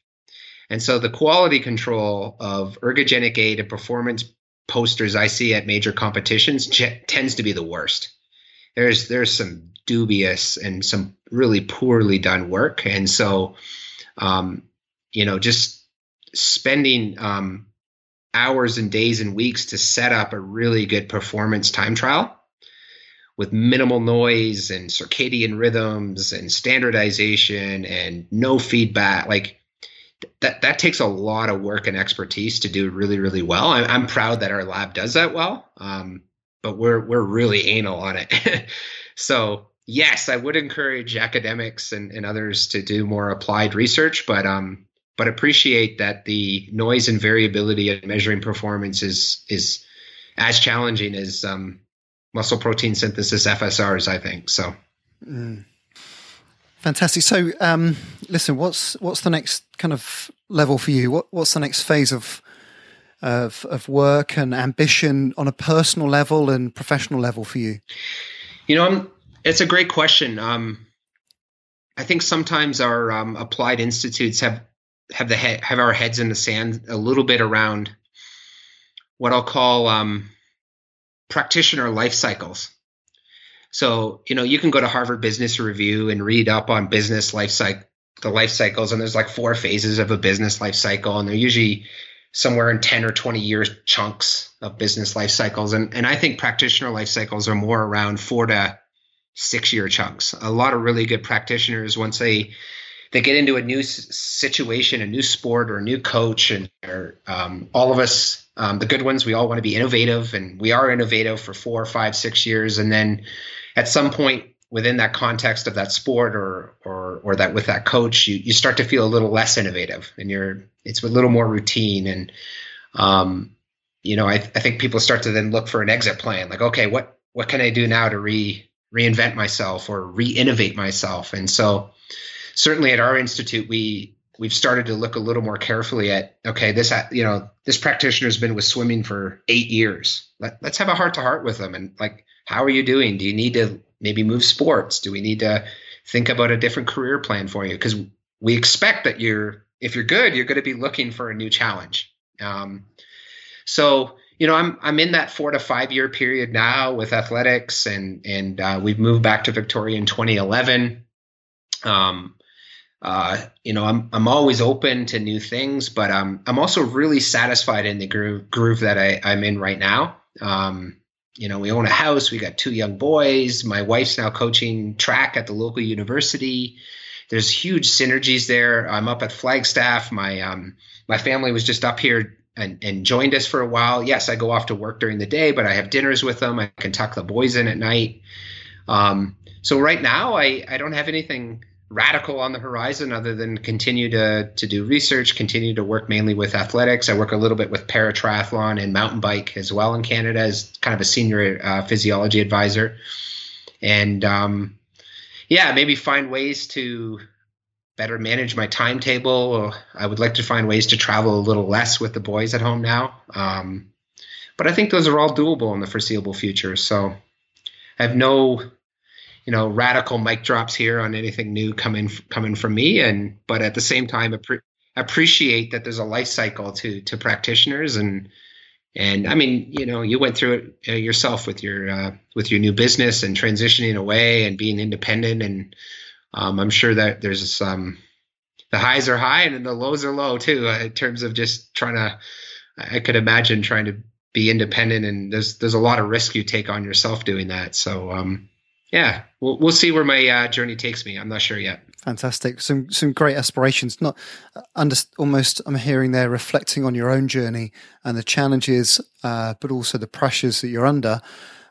And so the quality control of ergogenic aid and performance posters I see at major competitions tends to be the worst. There's there's some dubious and some really poorly done work, and so um, you know just spending um, hours and days and weeks to set up a really good performance time trial with minimal noise and circadian rhythms and standardization and no feedback like that that takes a lot of work and expertise to do really really well. I'm, I'm proud that our lab does that well. Um, but we're we're really anal on it so yes i would encourage academics and, and others to do more applied research but um, but appreciate that the noise and variability of measuring performance is is as challenging as um, muscle protein synthesis FSRs. I think so. Mm. Fantastic. So, um, listen, what's what's the next kind of level for you? What what's the next phase of of of work and ambition on a personal level and professional level for you? You know, I'm, it's a great question. Um, I think sometimes our um, applied institutes have have the he- have our heads in the sand a little bit around what I'll call um, practitioner life cycles. So you know you can go to Harvard Business Review and read up on business life cycle the life cycles and there's like four phases of a business life cycle and they're usually somewhere in 10 or 20 year chunks of business life cycles and and I think practitioner life cycles are more around 4 to 6 year chunks. A lot of really good practitioners once they they get into a new situation, a new sport, or a new coach, and um, all of us, um, the good ones, we all want to be innovative, and we are innovative for four, five, six years, and then at some point within that context of that sport or or or that with that coach, you you start to feel a little less innovative, and you're it's a little more routine, and um, you know, I, I think people start to then look for an exit plan, like, okay, what what can I do now to re reinvent myself or re-innovate myself, and so certainly at our institute, we we've started to look a little more carefully at okay, this you know this practitioner has been with swimming for eight years. Let, let's have a heart to heart with them and like, how are you doing? Do you need to maybe move sports? Do we need to think about a different career plan for you? Because we expect that you're if you're good, you're going to be looking for a new challenge. Um, so you know, I'm I'm in that four to five year period now with athletics, and and uh, we've moved back to Victoria in 2011. Um, uh, you know, I'm I'm always open to new things, but um, I'm also really satisfied in the groove groove that I, I'm in right now. Um, you know, we own a house, we got two young boys. My wife's now coaching track at the local university. There's huge synergies there. I'm up at Flagstaff. My um, my family was just up here and, and joined us for a while. Yes, I go off to work during the day, but I have dinners with them. I can tuck the boys in at night. Um, so right now, I I don't have anything radical on the horizon other than continue to to do research, continue to work mainly with athletics. I work a little bit with paratriathlon and mountain bike as well in Canada as kind of a senior uh, physiology advisor, and um, yeah, maybe find ways to better manage my timetable. I would like to find ways to travel a little less with the boys at home now. Um, but I think those are all doable in the foreseeable future. So I have no, you know, radical mic drops here on anything new coming coming from me, and but at the same time appre- appreciate that there's a life cycle to to practitioners and. And I mean, you know, you went through it uh, yourself with your uh, with your new business and transitioning away and being independent. And um, I'm sure that there's some the highs are high and then the lows are low too uh, in terms of just trying to i could imagine trying to be independent and there's there's a lot of risk you take on yourself doing that so um, yeah we'll, we'll see where my uh, journey takes me i'm not sure yet fantastic some some great aspirations not uh, under almost i'm hearing there reflecting on your own journey and the challenges uh, but also the pressures that you're under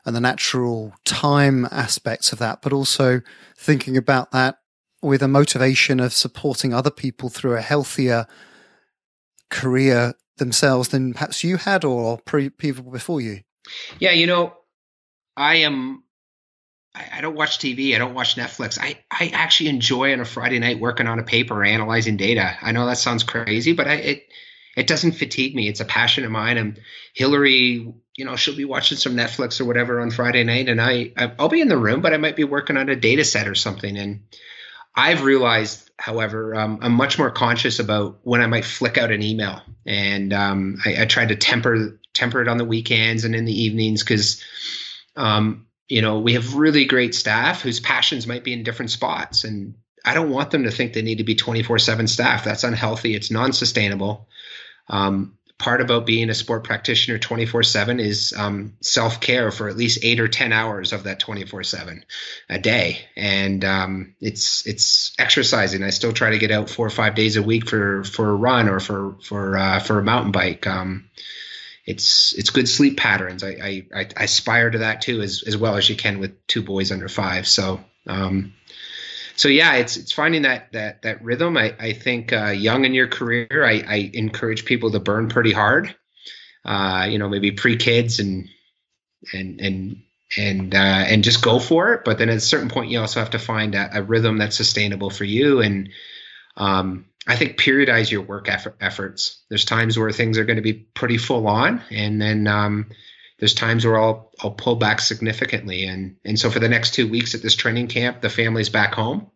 and the natural time aspects of that but also thinking about that with a motivation of supporting other people through a healthier career themselves than perhaps you had or pre- people before you? Yeah, you know, I am. I, I don't watch TV. I don't watch Netflix. I, I actually enjoy on a Friday night working on a paper, analyzing data. I know that sounds crazy, but I, it it doesn't fatigue me. It's a passion of mine. And Hillary, you know, she'll be watching some Netflix or whatever on Friday night, and I I'll be in the room, but I might be working on a data set or something. And I've realized, however, um, I'm much more conscious about when I might flick out an email, and um, I, I, try to temper temper it on the weekends and in the evenings because, um, you know, we have really great staff whose passions might be in different spots, and I don't want them to think they need to be 24 seven staff. That's unhealthy. It's non-sustainable. Um, part about being a sport practitioner 24 7 is um, self care for at least eight or 10 hours of that 24 7 a day. And um, it's it's exercising. I still try to get out four or five days a week for, for a run or for, for, uh, for a mountain bike. Um, it's it's good sleep patterns. I, I, I aspire to that too, as, as well as you can with two boys under five. So um, so yeah, it's it's finding that that that rhythm. I I think uh, young in your career, I, I encourage people to burn pretty hard. Uh, you know, maybe pre kids and and and and uh, and just go for it. But then at a certain point, you also have to find a, a rhythm that's sustainable for you. And um, I think periodize your work effort, efforts. There's times where things are going to be pretty full on, and then um, there's times where I'll I'll pull back significantly, and and so for the next two weeks at this training camp, the family's back home.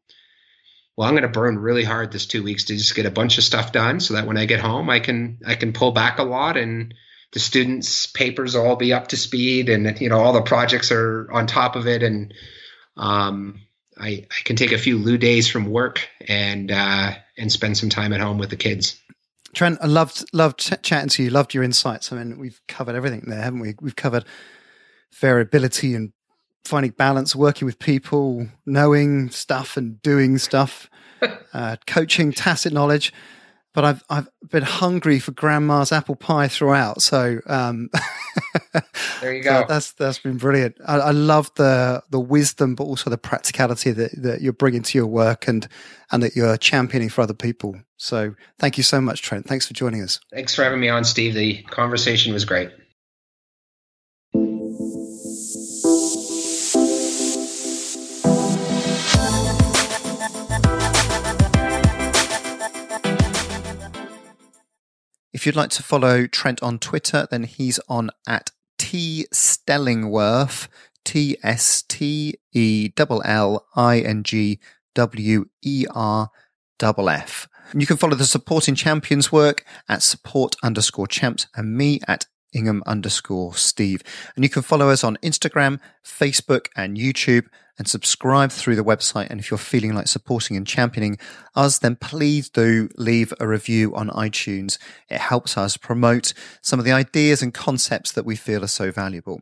Well, I'm going to burn really hard this two weeks to just get a bunch of stuff done, so that when I get home, I can I can pull back a lot, and the students' papers will all be up to speed, and you know all the projects are on top of it, and um, I I can take a few loo days from work and uh, and spend some time at home with the kids. Trent, I loved loved ch- chatting to you. Loved your insights. I mean, we've covered everything there, haven't we? We've covered variability and finding balance, working with people, knowing stuff and doing stuff, uh, coaching, tacit knowledge. But I've I've been hungry for grandma's apple pie throughout. So um, there you go. So that's that's been brilliant. I, I, love the the wisdom, but also the practicality that, that you're bringing to your work and and that you're championing for other people. So thank you so much, Trent. Thanks for joining us. Thanks for having me on, Steve. The conversation was great. You'd like to follow Trent on Twitter, then he's on at T Stellingwerff, T S T E L L I N G W E R F F. You can follow the supporting champions work at support underscore champs and me at Ingham underscore Steve. And you can follow us on Instagram, Facebook, and YouTube and subscribe through the website. And if you're feeling like supporting and championing us, then please do leave a review on iTunes. It helps us promote some of the ideas and concepts that we feel are so valuable.